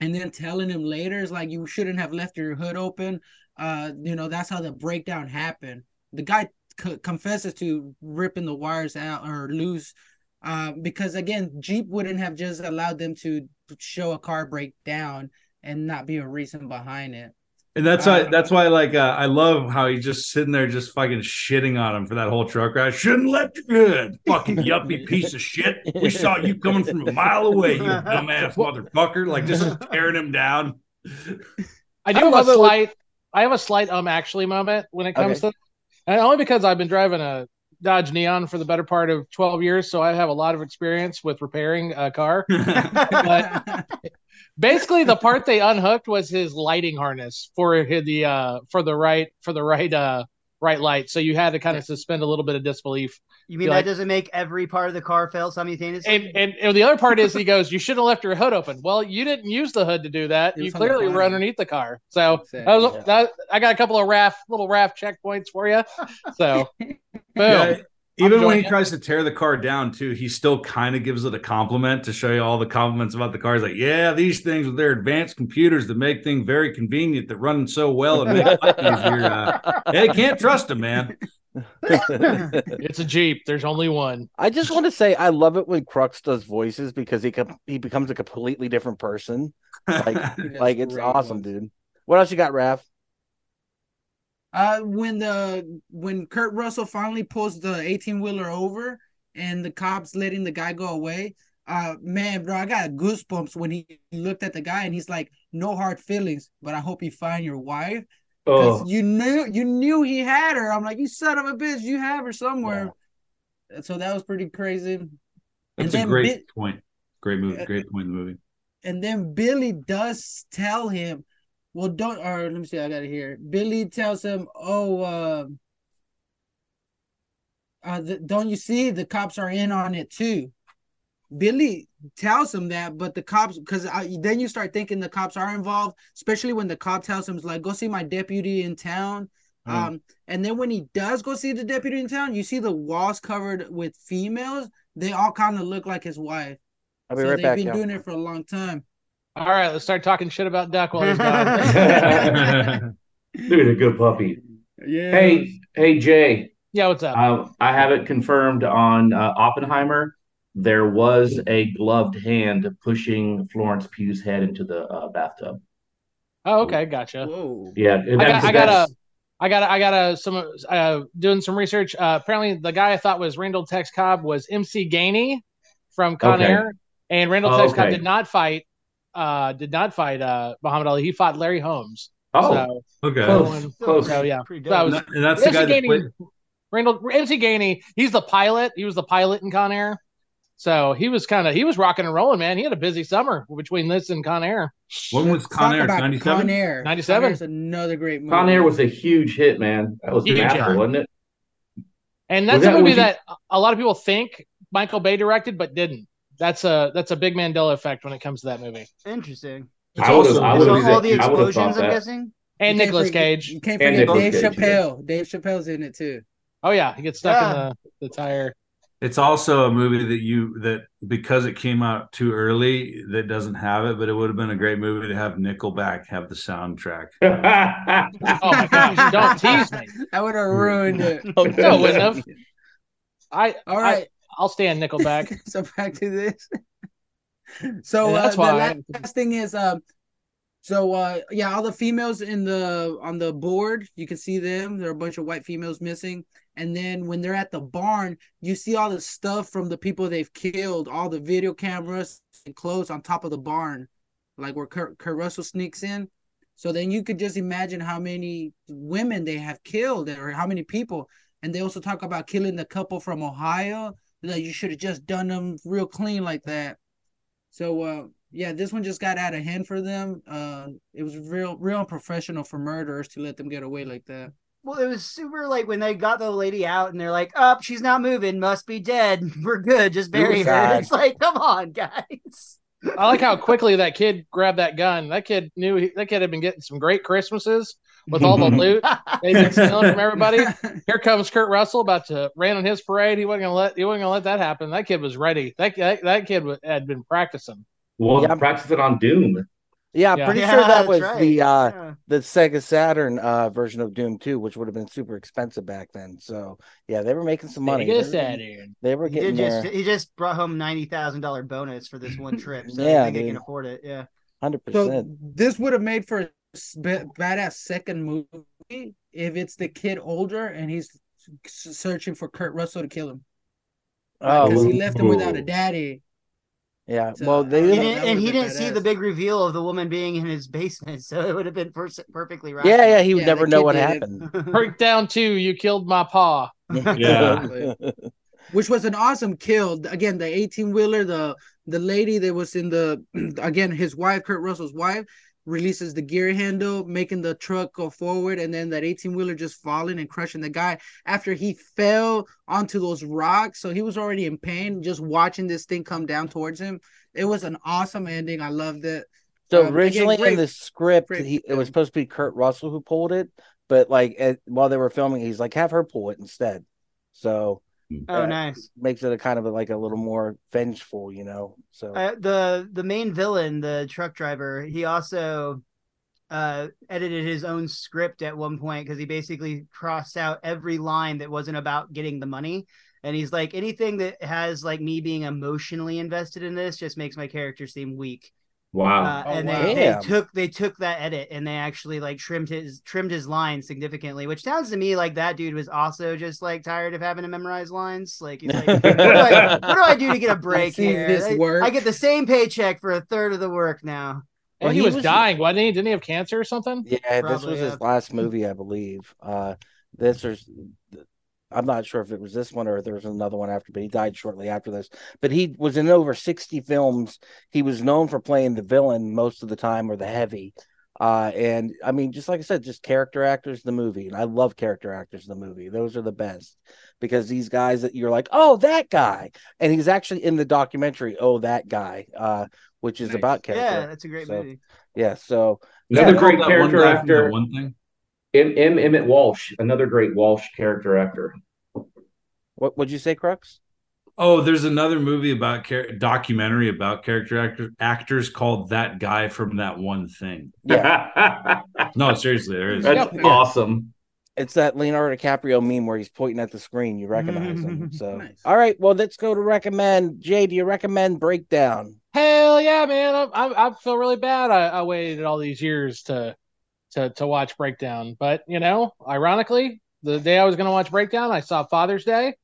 and then telling him later is like you shouldn't have left your hood open. Uh, you know that's how the breakdown happened. The guy c- confesses to ripping the wires out or loose. Uh, because again, Jeep wouldn't have just allowed them to show a car break down and not be a reason behind it. And that's why Uh, that's why like uh, I love how he's just sitting there just fucking shitting on him for that whole truck ride. Shouldn't let you good. Fucking yuppie piece of shit. We saw you coming from a mile away, you dumbass motherfucker. Like just tearing him down. I do I have love a it slight. I have a slight um actually moment when it comes Okay. to, and only because I've been driving a Dodge Neon for the better part of twelve years, so I have a lot of experience with repairing a car. But- Basically, the part they unhooked was his lighting harness for his- the uh for the right for the right uh right light. So you had to kind of suspend a little bit of disbelief. You mean You're that like- doesn't make every part of the car fail simultaneously? And, and and the other part is he goes, "You should have left your hood open." Well, you didn't use the hood to do that. You was on the clearly were underneath the car. So Exactly, was yeah. that. I got a couple of RAF little RAF checkpoints for you. So boom. Yeah, even when he it. tries to tear the car down too, he still kind of gives it a compliment to show you all the compliments about the car. He's like, "Yeah, these things with their advanced computers that make things very convenient, that run so well and make life easier. Uh, hey, can't trust them, man." It's a Jeep. There's only one. I just want to say I love it when Crux does voices because he com- he becomes a completely different person. Like like it's awesome, ones. dude. What else you got, Raph? Uh, when the when Kurt Russell finally pulls the eighteen wheeler over and the cops letting the guy go away, uh, man, bro, I got goosebumps when he looked at the guy and he's like, "No hard feelings, but I hope you find your wife." Oh, you knew you knew he had her. I'm like, you son of a bitch, you have her somewhere. So that was pretty crazy. That's a then great Bi- point. Great movie. Great point in the movie. and then Billy does tell him, well, don't or let me see, I got it here. Billy tells him, oh, uh, uh, the, don't you see the cops are in on it too? Billy tells him that, but the cops, because then you start thinking the cops are involved, especially when the cop tells him, like, go see my deputy in town. Mm. Um, and then when he does go see the deputy in town, you see the walls covered with females. They all kind of look like his wife. I'll be so right they've back. been y'all. doing it for a long time. All right, let's start talking shit about Duck while he's gone. dude, a good puppy. Yeah. Hey, hey, Jay. yeah, what's up? Uh, I have it confirmed on uh, Oppenheimer. There was a gloved hand pushing Florence Pugh's head into the uh, bathtub. oh, okay, gotcha. Whoa. Yeah, I got, that's- I got a, that's- I got, a, I got a some uh, doing some research. Uh, apparently, the guy I thought was Randall Tex Cobb was MC Gainey from Con Okay. Air, and Randall Oh, Tex Cobb okay. did not fight. Uh, did not fight uh Muhammad Ali. He fought Larry Holmes. Oh, So, Okay. Close. Close. so yeah, Pretty So I was- And that's the MC guy that played. Randall MC Gainey. He's the pilot. He was the pilot in Con Air. So he was kind of he was rocking and rolling, man. He had a busy summer between this and Con Air. When was Con talk Air? about Ninety Con. Air. 97? Con Air's another great movie. Con Air was a huge hit, man. That was Huge massive, hit. wasn't it? And that's Was a that- movie was you- that a lot of people think Michael Bay directed, but didn't. That's a that's a big Mandela effect when it comes to that movie. Interesting. I would have. I all, the I would have explosions, thought I'm guessing. And You Nicolas Cage. You can't And forget Nicolas Dave Cage, yeah. Chappelle. Dave Chappelle's in it too. Oh yeah, he gets stuck Yeah. in the, the tire. It's also a movie that you that because it came out too early that doesn't have it, but it would have been a great movie to have Nickelback have the soundtrack. Oh my gosh, don't tease me. I would have ruined it. No, it wouldn't have. I All right. I'll stand Nickelback. so back to this. So Yeah, uh, that's the why- last thing is um so uh yeah, all the females in the on the board, you can see them. There are a bunch of white females missing. And then when they're at the barn, you see all the stuff from the people they've killed, all the video cameras and clothes on top of the barn, like where Kurt, Kurt Russell sneaks in. So then you could just imagine how many women they have killed or how many people. And they also talk about killing the couple from Ohio. That you should have just done them real clean like that. So uh yeah, this one just got out of hand for them. Uh it was real real unprofessional for murderers to let them get away like that. Well, it was super like when they got the lady out and they're like, "Up, she's not moving. Must be dead. We're good. Just bury her." sad. It's like, come on, guys. I like how quickly that kid grabbed that gun. That kid knew he, that kid had been getting some great Christmases with all the loot they've been stealing from everybody. Here comes Kurt Russell about to rain on his parade. He wasn't gonna let he wasn't gonna let that happen. That kid was ready. That that, that kid had been practicing. well, Yeah. practice it on Doom. Yeah, I'm Yeah. pretty Yeah, sure that was right. the uh Yeah. the Sega Saturn uh version of Doom 2, which would have been super expensive back then. So yeah, they were making some money. Sega They were, Saturn. they were He getting did there just he just brought home ninety thousand dollar bonus for this one trip. So Yeah, I think I dude. can afford it. Yeah. hundred percent. So this would have made for a s- ba- badass second movie if it's the kid older and he's searching for Kurt Russell to kill him Oh because well, he left him without a daddy. yeah. So, Well they don't He know, didn't didn't, and he didn't see the big reveal of the woman being in his basement, so it would have been per- perfectly right. Yeah, yeah, he would Yeah, never know what did it. happened. Breakdown two, you killed my paw. Yeah. which was an awesome kill. Again, the 18 wheeler, the the lady that was in the again his wife, Kurt Russell's wife, releases the gear handle, making the truck go forward, and then that 18 wheeler just falling and crushing the guy after he fell onto those rocks. So he was already in pain, just watching this thing come down towards him. It was an awesome ending. I loved it. So Um, again, originally in the script, great he, it was supposed to be Kurt Russell who pulled it, but like at, while they were filming, he's like, have her pull it instead. So Oh, uh, nice. makes it a kind of a, like a little more vengeful, you know. So Uh, the the main villain, the truck driver, he also uh edited his own script at one point because he basically crossed out every line that wasn't about getting the money. And he's like, anything that has like me being emotionally invested in this just makes my character seem weak. Wow. Uh, Oh, and wow. they, they took they took that edit and they actually like trimmed his trimmed his lines significantly, which sounds to me like that dude was also just like tired of having to memorize lines. Like he's like, what, do I, what do I do to get a break seen here? this I- work. I get the same paycheck for a third of the work now. And he, he was, was- dying, wasn't he? Didn't he have cancer or something? yeah, this was yeah. his last movie, I believe. Uh, this or I'm not sure if it was this one or if there was another one after, but he died shortly after this. But he was in over 60 films. He was known for playing the villain most of the time or the heavy. Uh, and I mean, just like I said, just character actors in the movie. And I love character actors in the movie. Those are the best because these guys that you're like, oh, that guy. And he's actually in the documentary, Oh, That Guy, uh, which is Nice. about character. Yeah, that's a great So- movie. Yeah. So, Another Yeah. great That one character actor, One thing. M. M. Emmet Walsh. Another great Walsh character actor. what would you say, Crux? Oh, there's another movie about char- documentary about character actor, actors called "That Guy from That One Thing." Yeah. No, seriously, there is. That's Yep. awesome. It's that Leonardo DiCaprio meme where he's pointing at the screen. You recognize him. Mm-hmm. So, Nice. all right. Well, let's go to recommend. Jay, do you recommend Breakdown? Hell yeah, man! I, I, I feel really bad. I, I waited all these years to to to watch Breakdown, but you know, ironically, the day I was going to watch Breakdown, I saw Father's Day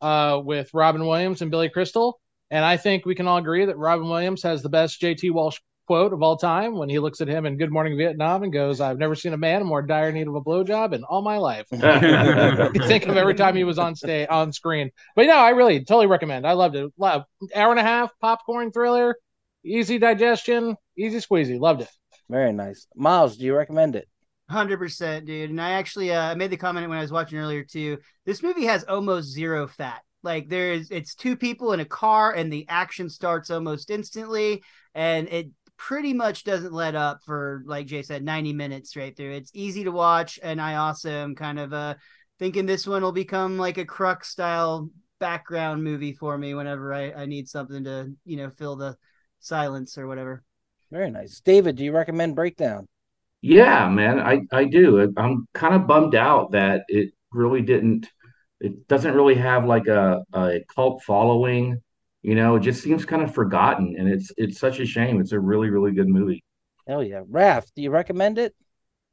uh, with Robin Williams and Billy Crystal, and I think we can all agree that Robin Williams has the best JT Walsh quote of all time when he looks at him in Good Morning Vietnam and goes, "I've never seen a man in more dire need of a blowjob in all my life." I think of every time he was on stay on screen. But no, I really totally recommend. I loved it. Love hour and a half popcorn thriller, easy digestion, easy squeezy. Loved it. Very nice. Miles, do you recommend it? Hundred percent, dude. And I actually uh, made the comment when I was watching earlier too. This movie has almost zero fat. Like there's it's two people in a car and the action starts almost instantly and it pretty much doesn't let up for like Jay said 90 minutes straight through. It's easy to watch and I also am kind of uh thinking this one will become like a crux style background movie for me whenever I, I need something to, you know, fill the silence or whatever. Very nice. David, do you recommend Breakdown? Yeah, man, I I do. I'm kind of bummed out that it really didn't. It doesn't really have like a a cult following. You know, it just seems kind of forgotten, and it's it's such a shame. It's a really really good movie. Hell yeah. Raph, do you recommend it?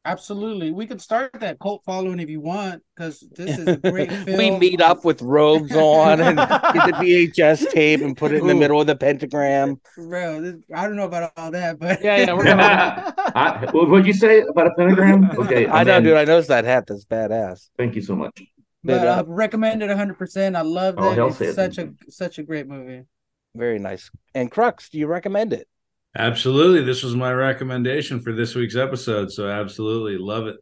Absolutely. We could start that cult following if you want, because this is a great film. we meet up with robes on and get the VHS tape and put it in the Ooh. middle of the pentagram. Bro, this, I don't know about all that, but Yeah, yeah, we're gonna. I, what would you say about a pentagram? Okay, I I'm know, in. dude. I noticed that hat. That's badass. Thank you so much. but But, uh, uh, recommended 100%. I love Oh, that. hell it's yeah. such a such a great movie. Very nice. And Crux, do you recommend it? Absolutely, this was my recommendation for this week's episode. So absolutely love it.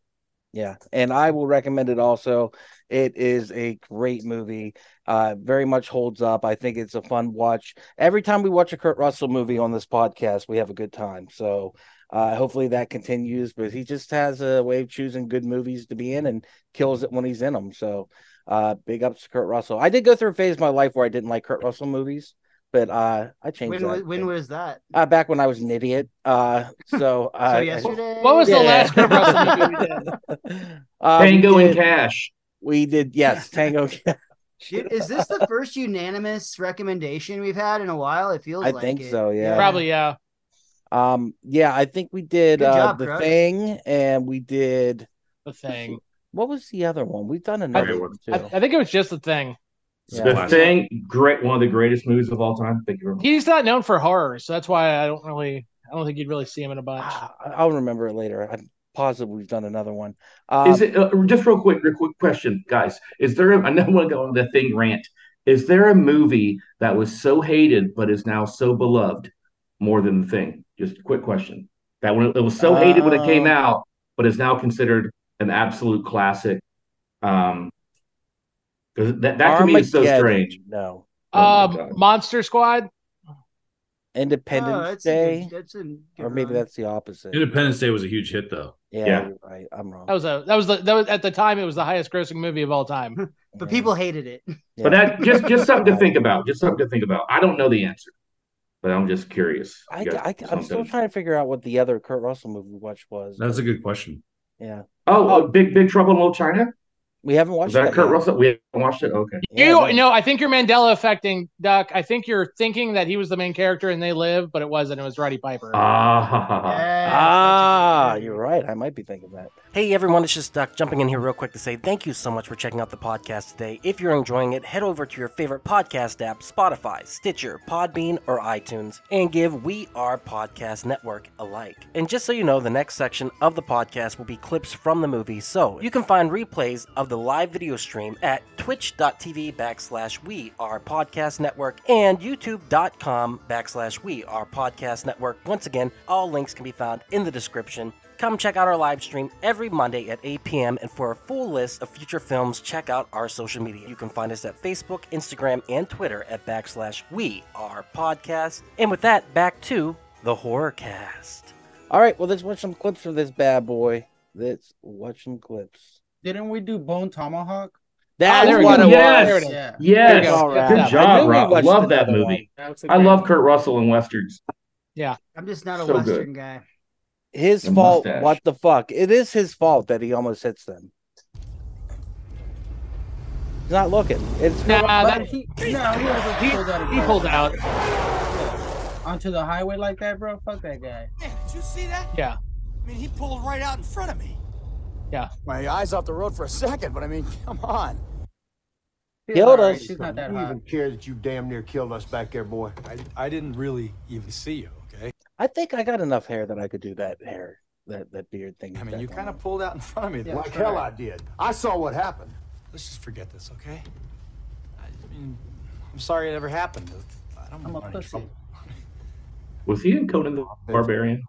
Yeah, and I will recommend it also. It is a great movie. Uh, very much holds up. I think it's a fun watch. Every time we watch a Kurt Russell movie on this podcast, we have a good time. So uh, hopefully that continues. But he just has a way of choosing good movies to be in and kills it when he's in them. So uh, big ups to Kurt Russell. I did go through a phase of my life where I didn't like Kurt Russell movies. But uh, I changed When that. was, when was that? uh, back when I was an idiot. Uh, so uh, So yesterday. What was the last Kurt Russell movie we did? uh, Tango and Cash. We did yes, Tango. Dude, is this the first unanimous recommendation we've had in a while? It feels I like think it. so. Yeah. Probably yeah. Um. Yeah, I think we did uh, job, the Crush. thing, and we did. The thing. What was the other one? We've done another one too. I, I think it was just the thing. Yeah. The Thing, great, one of the greatest movies of all time. Thank you very much. He's not known for horror, so that's why I don't really. I don't think you'd really see him in a bunch. Ah, I'll remember it later. I'm positive we've done another one. Um, Is it uh, just real quick? Real quick question, guys? Is there? A, I know I want to go on the Thing rant. Is there a movie that was so hated but is now so beloved more than the Thing? Just a quick question. That when it was so hated when it came Uh, out, but is now considered an absolute classic. Um, because that that to me is so strange. No. Oh um, God. Monster Squad. Independence Oh, that's Day, good- that's a or maybe run. that's the opposite. Independence Day was a huge hit, though. Yeah, Yeah. right. I'm wrong. That was a that was the that was at the time it was the highest grossing movie of all time. But Yeah. people hated it. Yeah. But that just just something to think about. Just something to think about. I don't know the answer, but I'm just curious. I, I, I'm still trying to figure out what the other Kurt Russell movie we watched was. That's a good question. yeah, Oh, uh, big big trouble in Little China. We haven't watched Was that Kurt yet. Russell? We haven't watched it. Okay. You no. no, I think you're Mandela affecting Duck. I think you're thinking that he was the main character and They Live, but it wasn't. It was Roddy Piper. Ah, Yes, Ah, that's a good you're right. I might be thinking that. Hey everyone, it's just Duck jumping in here real quick to say thank you so much for checking out the podcast today. If you're enjoying it, head over to your favorite podcast app, Spotify, Stitcher, Podbean, or iTunes, and give We Are Podcast Network a like. And just so you know, the next section of the podcast will be clips from the movie, so you can find replays of the live video stream at twitch.tv backslash We Are Podcast Network and youtube.com backslash We Are Podcast Network. Once again, all links can be found in the description. Come check out our live stream every Monday at 8 p.m. And for a full list of future films, check out our social media. You can find us at Facebook, Instagram, and Twitter at backslash We Are Podcast. And with that, back to the horror cast. All right, well, let's watch some clips from this bad boy. Let's watch some clips. Didn't we do Bone Tomahawk? That's oh, there we what go. it Yes. was. There it is. Yeah. yes. There you go. Good Yeah. I job, Rob. Love that movie. That was a I great love one. Kurt Russell in westerns. Yeah. I'm just not a So Western good. guy. His The fault. mustache. What the fuck? It is his fault that he almost hits them. He's not looking. It's Nah, But that, he, no, he wasn't he, pulled out. he pulled out. onto the highway like that, bro. Fuck that guy. Man, did you see that? Yeah. I mean, he pulled right out in front of me. Yeah. My eyes off the road for a second, but I mean, come on. She's Killed alright. us. She's not that You hot. even care that you damn near killed us back there, boy. I, I didn't really even see you, okay? I think I got enough hair that I could do that hair, that that beard thing. I mean, you kind of pulled out in front of me there. like hell I did. I saw what happened. Let's just forget this, okay? I mean, I'm sorry it ever happened. I don't I'm a want any pussy. trouble. Was he in Conan the Barbarian?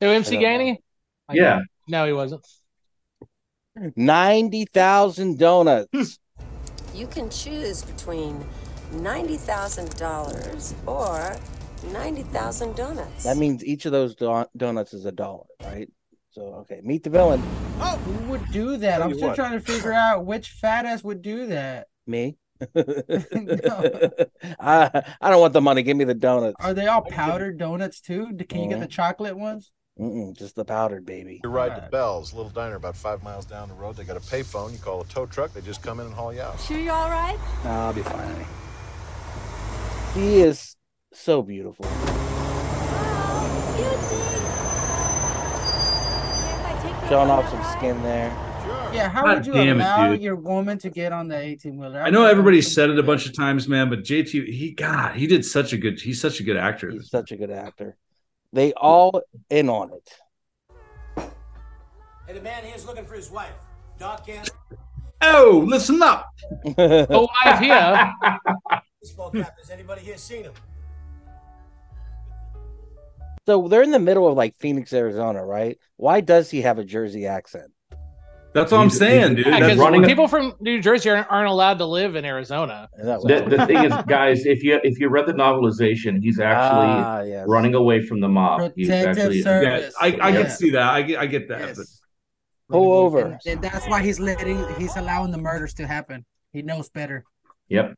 Who MC I don't Gainey? Yeah. No, he wasn't. ninety thousand donuts. Hmm. You can choose between $90,000 or 90,000 donuts. that means each of those do- donuts is a dollar, right? So okay, meet the villain. Oh, Who would do that? I'm still what. trying to figure out which fat ass would do that. Me. I I don't want the money. Give me the donuts. Are they all powdered donuts too? Can you get mm-hmm. the chocolate ones? Mm-mm, just the powdered baby. You ride to Alright. Bell's, little diner about five miles down the road. They got a payphone. You call a tow truck. They just come in and haul you out. Sure you're all right? Nah, I'll be fine. honey. He is so beautiful. Showing off some skin there. Yeah, how God would you damn it, allow dude. your woman to get on the 18 wheeler? I know everybody said it a bunch of times, man, but JT, he God, he did such a good. He's such a good actor. He's such a good actor. They all in on it. Hey, the man here's looking for his wife. Doc can Oh, listen up. Oh, wife here. baseball cap. Has anybody here seen him? so they're in the middle of like Phoenix, Arizona, right? Why does he have a Jersey accent? That's what I'm saying, he's- dude. Yeah, That's because a- people from New Jersey aren't, aren't allowed to live in Arizona. The, the thing is, guys, if you if you read the novelization, he's actually Ah, yes. running away from the mob. He's Protective actually yeah, service. I, I Yeah. can see that. I get, I get that. Yes. But Pull over. And, and that's why he's letting he's allowing the murders to happen. He knows better. Yep.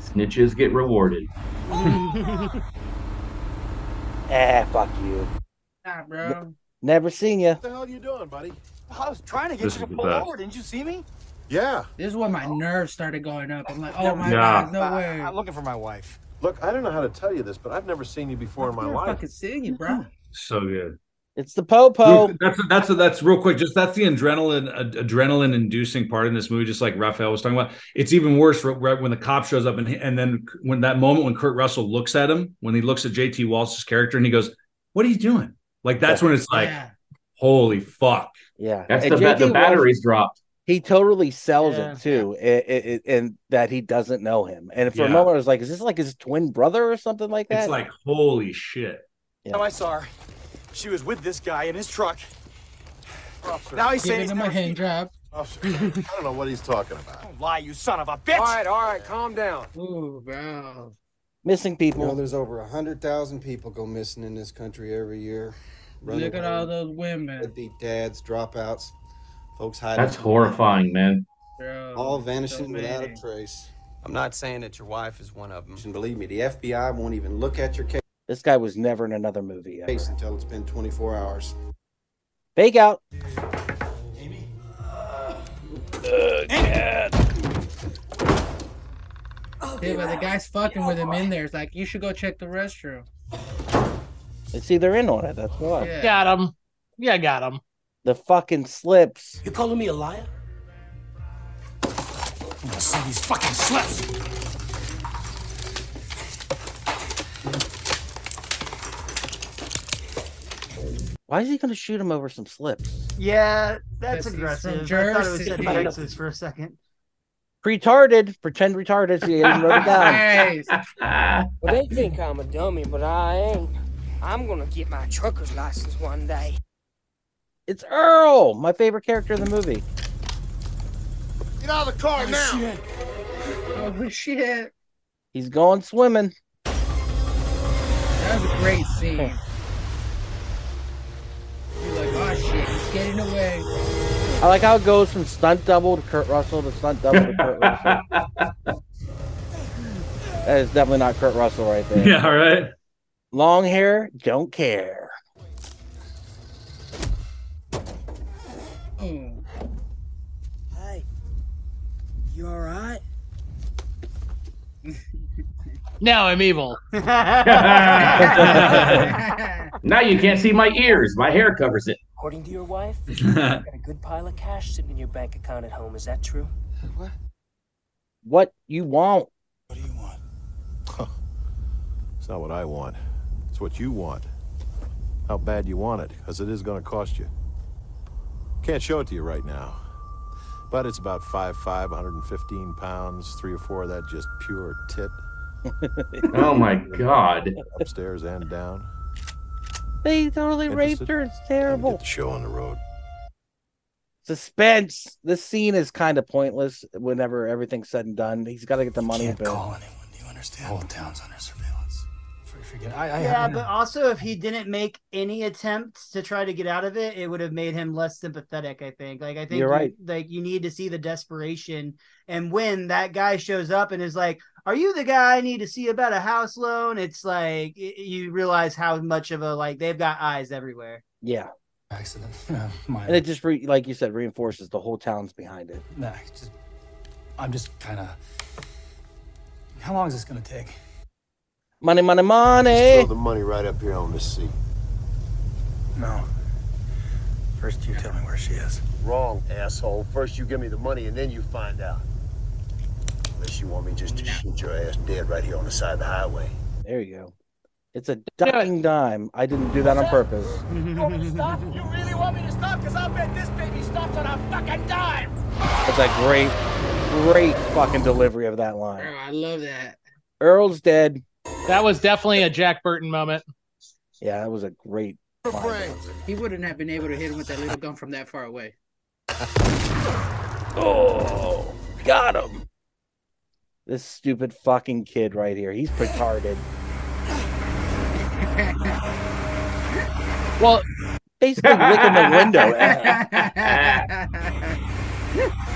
Snitches get rewarded. Eh, fuck you. Nah, bro. Never seen you. What the hell are you doing, buddy? I was trying to get This you to pull best. over. Didn't you see me? Yeah. This is when my nerves started going up. I'm like, oh my Yeah. god, no I- way. I'm looking for my wife. Look, I don't know how to tell you this, but I've never seen you before in my life. I've life. fucking seeing you, bro. So good. It's the popo. Dude, That's that's that's real quick. Just that's the adrenaline ad- adrenaline inducing part in this movie. Just like Raphael was talking about, it's even worse right- right when the cop shows up and and then when that moment when Kurt Russell looks at him, when he looks at JT Walsh's character and he goes, "What are you doing?" Like that's when it's like, yeah. holy fuck. Yeah. That's And the, ba- the batteries dropped. he totally sells Yeah. it too, and that he doesn't know him. And for a moment, I was like, "Is this like his twin brother or something like that?" It's like holy shit. Yeah. Now I saw her. She was with this guy in his truck. Now he's saying he's him a hand job. Officer, I don't know what he's talking about. Don't lie, you son of a bitch! All right, all right, calm down. Ooh, bro. missing You know, people. there's over a hundred thousand people go missing in this country every year. Look at all those women, deadbeat dads, dropouts, folks hiding. That's horrifying, man. bro. All vanishing So without a trace. I'm not saying that your wife is one of them. And believe me, the FBI won't even look at your case. This guy was never in another movie. Ever. case until it's been 24 hours. Fake out. Yeah, but the guy's fucking with him in there. It's like, you should go check the restroom. It's either in on it. That's why. Yeah. Got him. Yeah, got him. The fucking slips. You calling me a liar? I'm gonna see these fucking slips. Why is he going to shoot him over some slips? Yeah, that's Yes, aggressive. I thought it was set Jersey. Texas for a second. Retarded. Pretend retarded. So you wrote it down. Nice. Well, they think I'm a dummy, but I ain't. I'm gonna get my trucker's license one day. It's Earl, my favorite character in the movie. Get out of the car now. Oh shit. He's going swimming. That was a great scene. You're like, oh shit, he's getting away. I like how it goes from stunt double to Kurt Russell to stunt double to Kurt Russell. That is definitely not Kurt Russell right there. Yeah, all right. Long hair, don't care. Mm. Hey, you all right? Now I'm evil. Now you can't see my ears. My hair covers it. According to your wife, you got a good pile of cash sitting in your bank account at home. Is that true? What What you want? What do you want? It's not what I want. It's what you want. How bad you want it, because it is going to cost you. Can't show it to you right now. But it's about 5'5", 115 pounds, three or four of that just pure tit, Oh my god. upstairs and down. They totally raped her. It's Get terrible. the show on the road. Suspense. This scene is kind of pointless whenever everything's said and done. He's got to get the money. Can't but call anyone. Do you understand? The whole town's under surveillance. For- Forget. I, I yeah, but also if he didn't make any attempt to try to get out of it, it would have made him less sympathetic. I think. Like I think You're you- right. like you need to see the desperation, and when that guy shows up and is like, "Are you the guy I need to see about a house loan?" It's like you realize how much of a like they've got eyes everywhere. yeah, accident. Yeah, and it just re- like you said reinforces the whole town's behind it. Nah, just, I'm just kind of. How long is this gonna take? Money, money, Just money. throw the money right up here on this seat. No. First, you tell me where she is. Wrong, asshole. First you give me the money and then you find out. Unless you want me just to shoot your ass dead right here on the side of the highway. There you go. It's a ducking dime. I didn't do that on purpose. You want me to stop? You really want me to stop? Because I bet this baby stops on a fucking dime. It's a great, great fucking delivery of that line. Bro, I love that. Earl's dead. That was definitely a Jack Burton moment. Yeah, that was a great. He wouldn't have been able to hit him with that little gun from that far away. Oh, got him. This stupid fucking kid right here. He's retarded. Well, Basically licking the window.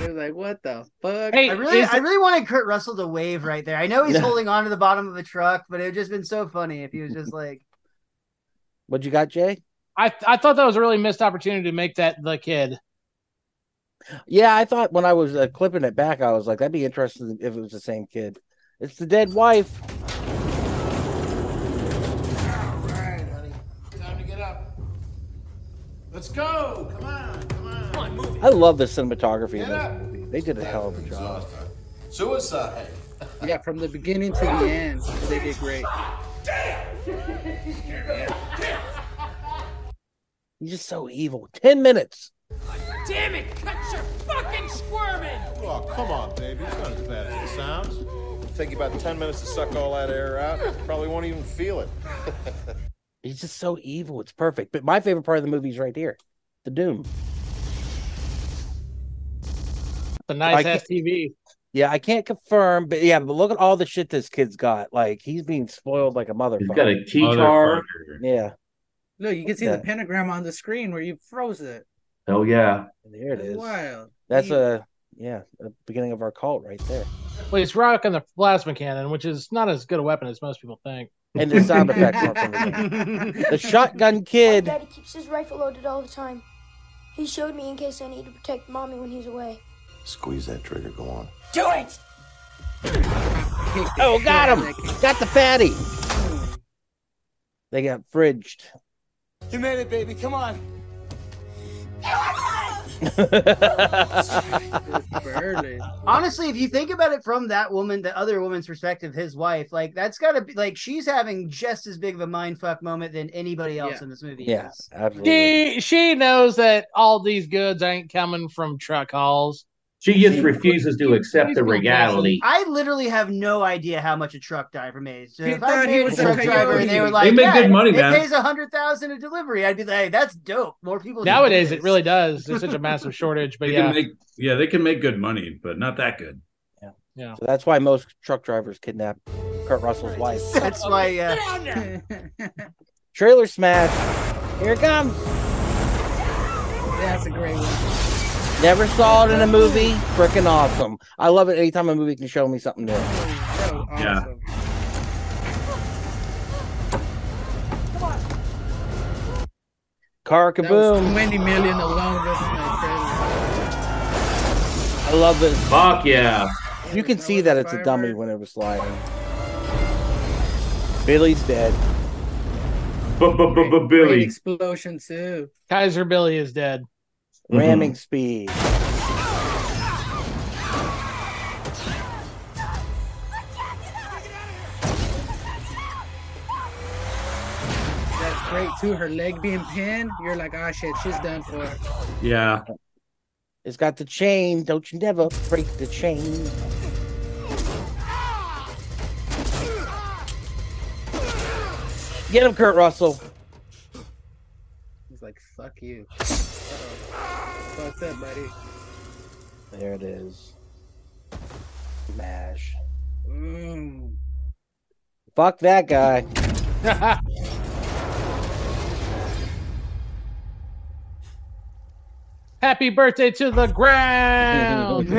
It was like, what the fuck? I really, I really wanted Kurt Russell to wave right there. I know he's holding on to the bottom of a truck, but it would just been so funny if he was just like, What you got, Jay? I I thought that was a really missed opportunity to make that the kid. Yeah, I thought when I was uh, clipping it back, I was like, that'd be interesting if it was the same kid. It's the dead wife. All right, buddy, time to get up. Let's go. Come on. Come on. Move. I love the cinematography in this movie. They did a hell of a job. Suicide. Yeah, from the beginning to the end, they did great. Damn! He's just so evil. Ten minutes. Damn it! Cut your fucking squirming! Oh, come on, baby. It's not as bad as it sounds. It'll take you about 10 minutes to suck all that air out. Probably won't even feel it. He's just so evil. It's perfect. But my favorite part of the movie is right here, the Doom. The nice ass TV. Yeah, I can't confirm, but yeah, but look at all the shit this kid's got. Like he's being spoiled like a motherfucker. He's got a key card. Yeah. Look, you can see Yeah. the pentagram on the screen where you froze it. Oh yeah. There it That's wild. That's a yeah, the beginning of our cult right there. Well, he's rocking the plasma cannon, which is not as good a weapon as most people think. And the sound effects aren't from the game. The shotgun My kid. daddy keeps his rifle loaded all the time. He showed me in case I need to protect mommy when he's away. Squeeze that trigger. Go on. Do it! Oh, got him! Got the fatty. They got fridged. You made it, baby. Come on. honestly, if you think about it from that woman, the other woman's perspective, his wife, like that's got to be like she's having just as big of a mind fuck moment than anybody else in this movie. Yeah, absolutely. She she knows that all these goods ain't coming from truck hauls. She just refuses to accept the reality. I literally have no idea how much a truck driver makes. So if I thought he paid a was a truck driver and they were like, They make yeah, good money, it man. pays a hundred thousand a delivery, I'd be like, hey, that's dope. More people Nowadays, it really does. There's such a massive shortage, but They yeah, make, yeah, they can make good money, but not that good. yeah. So that's why most truck drivers kidnap Kurt Russell's wife. That's why. Uh, Trailer smash. Here it comes. That's a great one. Never saw it in a movie. Freaking awesome. I love it anytime a movie can show me something new. That was Yeah. Car That was kaboom. 20 million alone just I love this. Fuck yeah. You can see that it's a dummy when it was sliding. Billy's dead. trailer. Great Billy. explosion too. Kaiser Billy is dead. Ramming speed. That's great too. Her leg being pinned, you're like, ah, shit, she's done for. Yeah. It's got the chain. Don't you never break the chain. Get him, Kurt Russell. He's like, fuck you. Uh-oh. Fucked up, buddy. There it is. Mash. Mm. Fuck that guy. Happy birthday to the ground.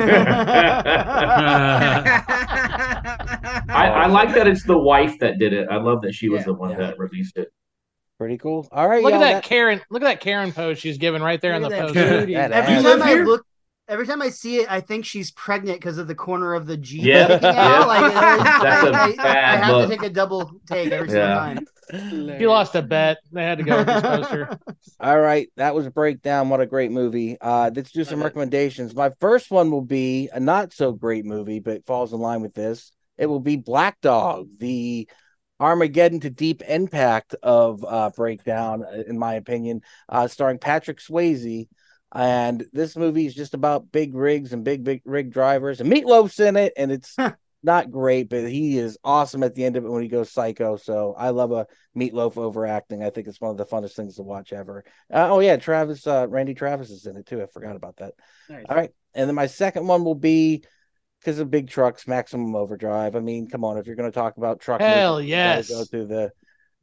I, I like that it's the wife that did it. I love that she was the one that released it. Pretty cool. All right, look at y'all, that, Karen. Look at that Karen pose she's giving right there in the Look post. that every ass. time I look, every time I see it, I think she's pregnant because of the corner of the Jeep. Yeah, sticking out. yeah. Like, That's I, a I- I bad have look. to take a double take every Yeah. single time. He lost a bet. They had to go with this poster. All right, that was a breakdown. What a great movie. Uh, let's do some recommendations. My first one will be a not so great movie, but it falls in line with this. It will be Black Dog, the Armageddon to Deep Impact of uh, Breakdown, in my opinion, uh, starring Patrick Swayze. And this movie is just about big rigs and big, big rig drivers. And Meatloaf's in it, and it's not great, but he is awesome at the end of it when he goes psycho. So I love a Meatloaf overacting. I think it's one of the funnest things to watch ever. Uh, oh yeah, Travis, uh, Randy Travis is in it too. I forgot about that. Nice. All right, and then my second one will be because of big trucks, Maximum Overdrive. I mean, come on, if you're going to talk about truck, Hell movies, yes. go to the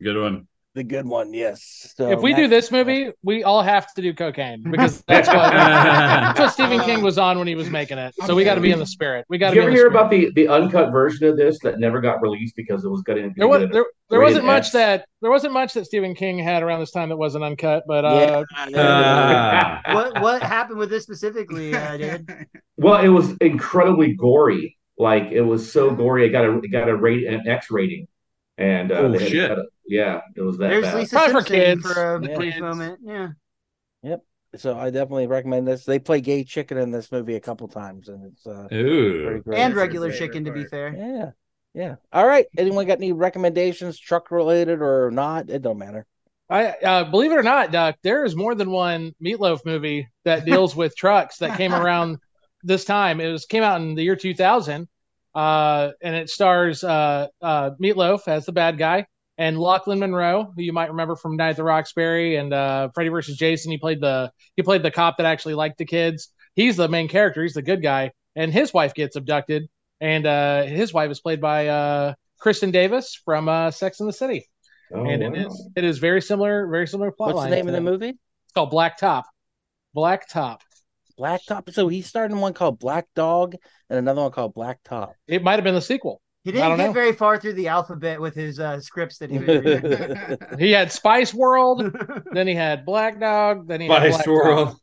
Good one. The good one, yes. So if we do this movie, we all have to do cocaine because that's what, that's what Stephen King was on when he was making it. So we got to be in the spirit. We got Did to you ever hear spirit. about the, the uncut version of this that never got released because it was going to There was there, there wasn't much X? that there wasn't much that Stephen King had around this time that wasn't uncut, but uh, Ah. what what happened with this specifically, uh, dude? Well, it was incredibly gory. Like it was so gory, it got a it got a rate an X rating, and uh, Oh, they had to shit. cut it. Yeah, it was that There's bad. Lisa Probably for kids. for a Yeah. brief moment. Yeah. Yep. So I definitely recommend this. They play gay chicken in this movie a couple times, and it's uh, Ooh. great. And regular your favorite chicken, to be fair. Yeah. Yeah. All right. Anyone got any recommendations, truck related or not? It don't matter. I uh, believe it or not, Doc, there is more than one Meatloaf movie that deals with trucks that came around this time. It was came out in the year 2000, uh, and it stars uh, uh, Meatloaf as the bad guy and Lochlyn Munro, who you might remember from Night at the Roxbury and uh, Freddy versus Jason. He played the he played the cop that actually liked the kids. He's the main character. He's the good guy, and his wife gets abducted, and uh, his wife is played by uh, Kristin Davis from uh, Sex and the City Oh, and it wow. is it is very similar, very similar plot. What's the name of the movie? It's called Black Top. Black Top. Black Top. So he started in one called Black Dog and another one called Black Top. It might have been the sequel. He didn't get know. very far through the alphabet with his uh, scripts that he was reading. He had Spice World, then he had Black Dog, then he had Spice Black World. Top.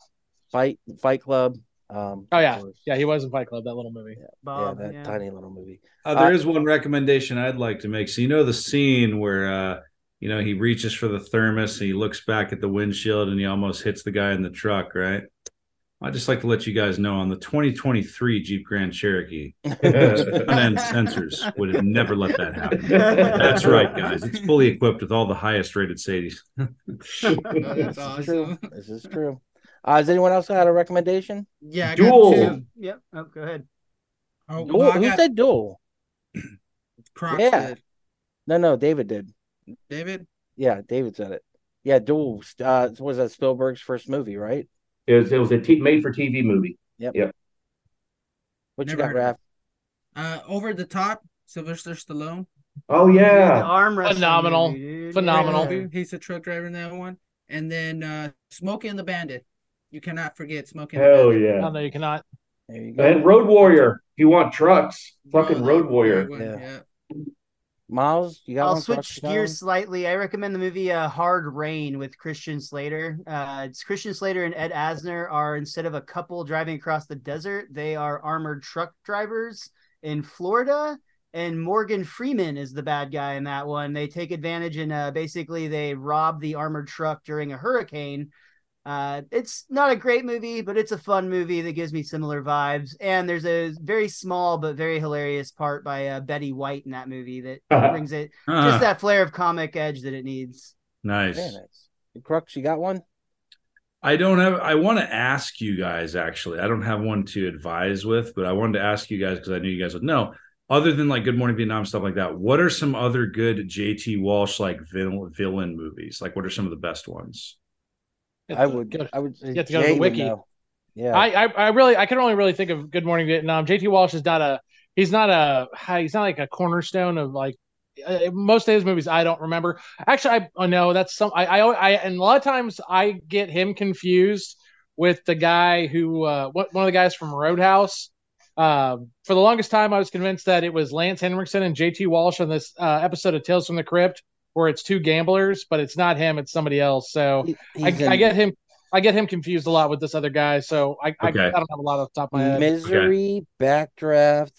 Fight Fight Club. Um, Oh yeah, yeah, he was in Fight Club, that little movie. Bob, yeah, that yeah. tiny little movie. Uh, there Uh, is one recommendation I'd like to make. So you know the scene where uh, you know he reaches for the thermos and he looks back at the windshield and he almost hits the guy in the truck, right? I'd just like to let you guys know on the 2023 Jeep Grand Cherokee, front-end sensors would have never let that happen. That's right, guys. It's fully equipped with all the highest rated Sadies. That's This is awesome. true. This is true. Uh, has anyone else got a recommendation? Yeah, I Duel. got two. Yep. Oh, go ahead. Oh, Duel? well, Who got said duel? Crux Yeah. did. No, no, David did. David. Yeah, David said it. Yeah, duel. Uh, was that Spielberg's first movie, right? It was it was a t- made for TV movie. Yep. Yep. What you Never got, heard Raph? Uh, over the top, Sylvester Stallone. Oh The yeah. arm wrestling Phenomenal. movie. Phenomenal. Yeah. He's a truck driver in that one. And then uh, Smokey and the Bandit. You cannot forget Smokey and the Hell Bandit. Oh yeah. no, you cannot. There you go. And Road Warrior. If you want trucks, fucking Oh, Road Warrior. Yeah. yeah. Miles, you got I'll switch Crux, you got gears slightly. I recommend the movie uh, Hard Rain with Christian Slater. Uh, it's Christian Slater and Ed Asner are instead of a couple driving across the desert, they are armored truck drivers in Florida. And Morgan Freeman is the bad guy in that one. They take advantage and uh, basically they rob the armored truck during a hurricane. Uh, it's not a great movie, but it's a fun movie that gives me similar vibes. And there's a very small but very hilarious part by uh, Betty White in that movie that brings it Ah, just that flair of comic edge that it needs. nice. Very nice. Crux, you got one? I don't have. I want to ask you guys actually. I don't have one to advise with, but I wanted to ask you guys because I knew you guys would know. Other than like Good Morning Vietnam stuff like that, what are some other good JT Walsh like vil- villain movies? Like, what are some of the best ones? I would. go- I would. You have to go to the wiki. Yeah. I, I I really I can only really think of Good Morning Vietnam. JT Walsh is not a he's not a he's not like a cornerstone of like uh, most of his movies I don't remember. Actually, I oh no, that's some I, I I and a lot of times I get him confused with the guy who uh one one of the guys from Roadhouse. Um, for the longest time, I was convinced that it was Lance Henriksen and JT Walsh on this uh, episode of Tales from the Crypt, where it's two gamblers, but it's not him; it's somebody else. So He- I, in I get him. I get him confused a lot with this other guy. So I I, Okay. I don't have a lot off the top of my head. Misery, Backdraft,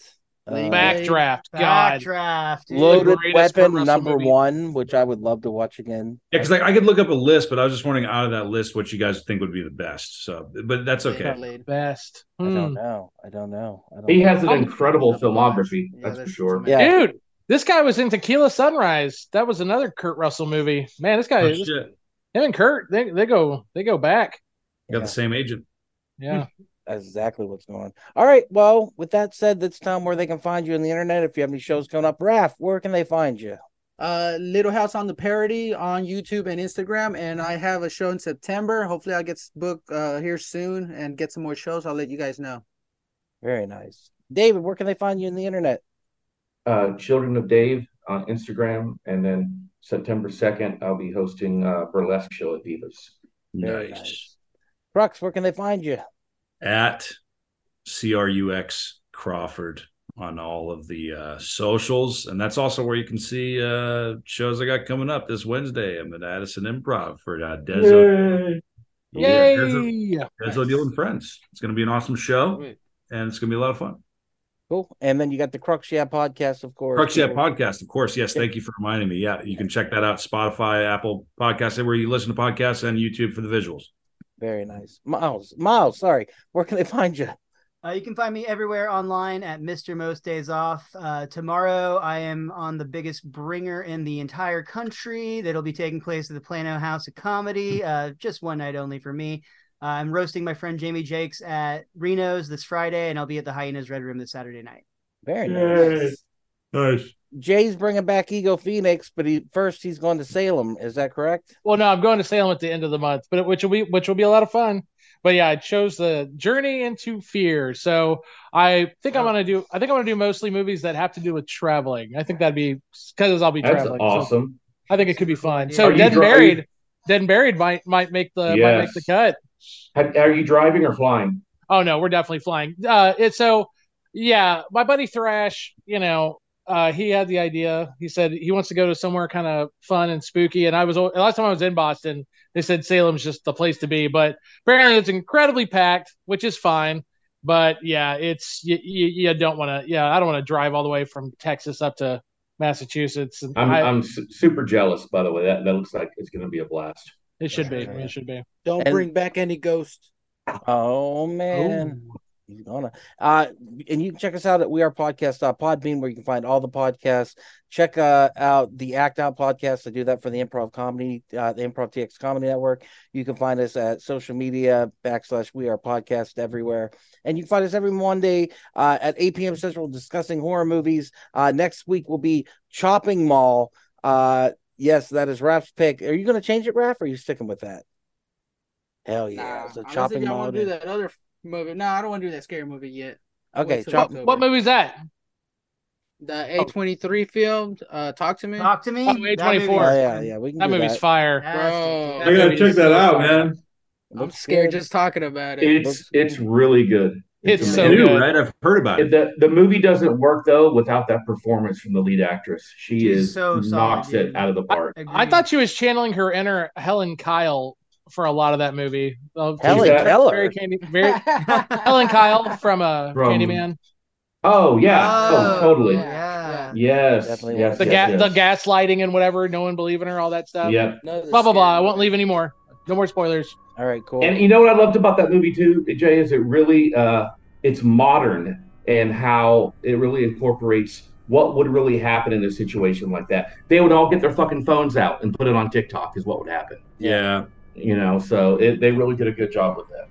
uh, Backdraft, God, Backdraft. dude. Loaded Weapon number movie. one, which I would love to watch again. Yeah, because like I could look up a list, but I was just wondering out of that list what you guys think would be the best. So, but that's okay. best. I don't Hmm. know. I don't know. I don't He know. has an incredible filmography, Yeah, that's for sure. Yeah. Dude, this guy was in Tequila Sunrise. That was another Kurt Russell movie. Man, this guy, Oh, this- shit. him and Kurt, they they go they go back. You got Yeah. the same agent. Yeah. That's exactly what's going on. All right. Well, with that said, let's where they can find you on the internet. If you have any shows coming up, Raph, where can they find you? Uh, Little House on the Parody on YouTube and Instagram, and I have a show in September. Hopefully, I'll get booked uh here soon and get some more shows. I'll let you guys know. Very nice. David, where can they find you on the internet? Uh, Children of Dave on Instagram, and then September 2nd, I'll be hosting a burlesque show at Divas. Very nice. Crux, where can they find you? At CRUX Crawford on all of the uh, socials. And that's also where you can see uh, shows I got coming up this Wednesday. I'm at Addison Improv for uh, Dezo. Yay! Yeah, Dezo, Dezo Deal and Friends. It's going to be an awesome show, and it's going to be a lot of fun. Cool. And then you got the Crux Yeah podcast, of course. Crux Yeah podcast, of course. Yes, thank you for reminding me. Yeah, you can check that out. Spotify, Apple Podcasts, everywhere you listen to podcasts, and YouTube for the visuals. Very nice. Miles, Miles, sorry. Where can they find you? Uh, you can find me everywhere online at Mr. Most Days Off. Uh, tomorrow, I am on the biggest bringer in the entire country that'll be taking place at the Plano House of Comedy. Uh, just one night only for me. Uh, I'm roasting my friend Jamie Jakes at Reno's this Friday, and I'll be at the Hyenas Red Room this Saturday night. Very nice. Nice. Jay's bringing back Ego Phoenix, but he first he's going to Salem. Is that correct? Well, no, I'm going to Salem at the end of the month, but which will be which will be a lot of fun. But yeah, I chose the journey into fear. So I think I'm gonna do. I think I'm gonna do mostly movies that have to do with traveling. I think that'd be because I'll be That's traveling. so awesome. I think it could be fun. So Dead and dri- are you- Buried, Dead and Buried might might make the might make the cut. Are you driving or flying? Oh no, we're definitely flying. Uh, it's so yeah. My buddy Thrash, you know, uh, he had the idea. He said he wants to go to somewhere kind of fun and spooky. And I was last time I was in Boston, they said Salem's just the place to be. But apparently it's incredibly packed, which is fine. But yeah, it's you, you, you don't want to. Yeah, I don't want to drive all the way from Texas up to Massachusetts. I'm I- I'm su- super jealous. By the way, that that looks like it's going to be a blast. It should be. It should be. Don't And- bring back any ghosts. Oh man. He's gonna uh and you can check us out at we are podcast podbean where you can find all the podcasts check uh out the act out podcast i do that for the improv comedy uh the improv tx comedy network you can find us at social media backslash we are podcast everywhere and you can find us every monday uh at 8 p.m central discussing horror movies uh next week will be chopping mall uh yes that is Raph's pick are you gonna change it Raph or are you sticking with that hell yeah so chopping y'all mall want to do that other movie. No, I don't want to do that scary movie yet. Okay, chop- October. What movie is that? The A twenty three film. Uh, talk to me. Talk to me. Oh, A24. movie Oh, yeah, yeah, we can That do movie's that. fire. Bro, I gotta check that out, man. I'm scared just talking about it. It's it's really good. It's so New, good. right? I've heard about it. The the movie doesn't work though without that performance from the lead actress. She She's is so solid, knocks it dude. out of the park. I thought she was channeling her inner Helen Lyle for a lot of that movie. Uh, Helen she's Keller? very candy, very Helen Lyle from uh, From- Candyman. Oh yeah, oh, totally. Yeah. Yes, Definitely yes, The yes, ga- yes. the gaslighting and whatever, no one believing her, all that stuff. Yep. Blah blah blah. I won't leave anymore. No more spoilers. All right, cool. And you know what I loved about that movie too, Jay, is it really uh it's modern and how it really incorporates what would really happen in a situation like that. They would all get their fucking phones out and put it on TikTok is what would happen. Yeah. You know, so it, they really did a good job with that.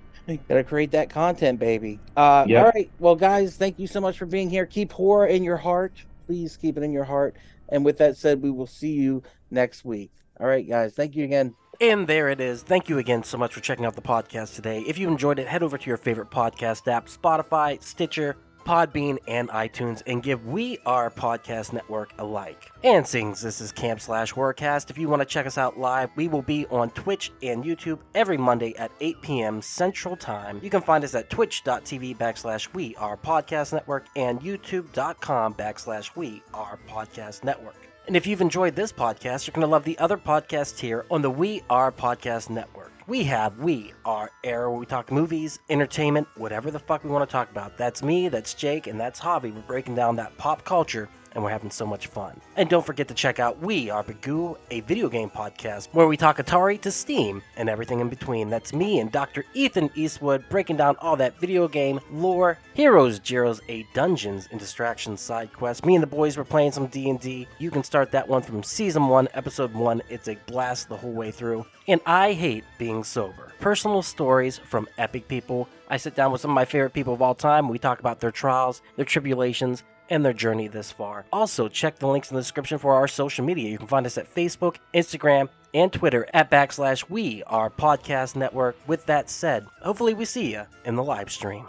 Gotta create that content, baby. Uh, Yep. All right. Well, guys, thank you so much for being here. Keep horror in your heart. Please keep it in your heart. And with that said, we will see you next week. All right, guys. Thank you again. And there it is. Thank you again so much for checking out the podcast today. If you enjoyed it, head over to your favorite podcast app Spotify, Stitcher, Podbean, and iTunes and give We Are Podcast Network a like. And since this is Camp Slash Horrorcast, if you want to check us out live, we will be on Twitch and YouTube every Monday at 8 p.m. Central Time. You can find us at twitch.tv backslash We Are Podcast Network and youtube.com backslash We Are Podcast Network. And if you've enjoyed this podcast, you're going to love the other podcasts here on the We Are Podcast Network. We have We Are Air, where we talk movies, entertainment, whatever the fuck we want to talk about. That's me, that's Jake, and that's Javi. We're breaking down that pop culture and we're having so much fun. And don't forget to check out We Are Bagoo, a video game podcast where we talk Atari to Steam and everything in between. That's me and Dr. Ethan Eastwood breaking down all that video game lore, heroes, Jeros, a dungeons and distractions side quest. Me and the boys were playing some D&D. You can start that one from season 1, episode 1. It's a blast the whole way through. And I hate being sober. Personal stories from epic people. I sit down with some of my favorite people of all time. We talk about their trials, their tribulations, and their journey this far. Also, check the links in the description for our social media. You can find us at Facebook, Instagram, and Twitter at backslash we, our podcast network. With that said, hopefully we see you in the live stream.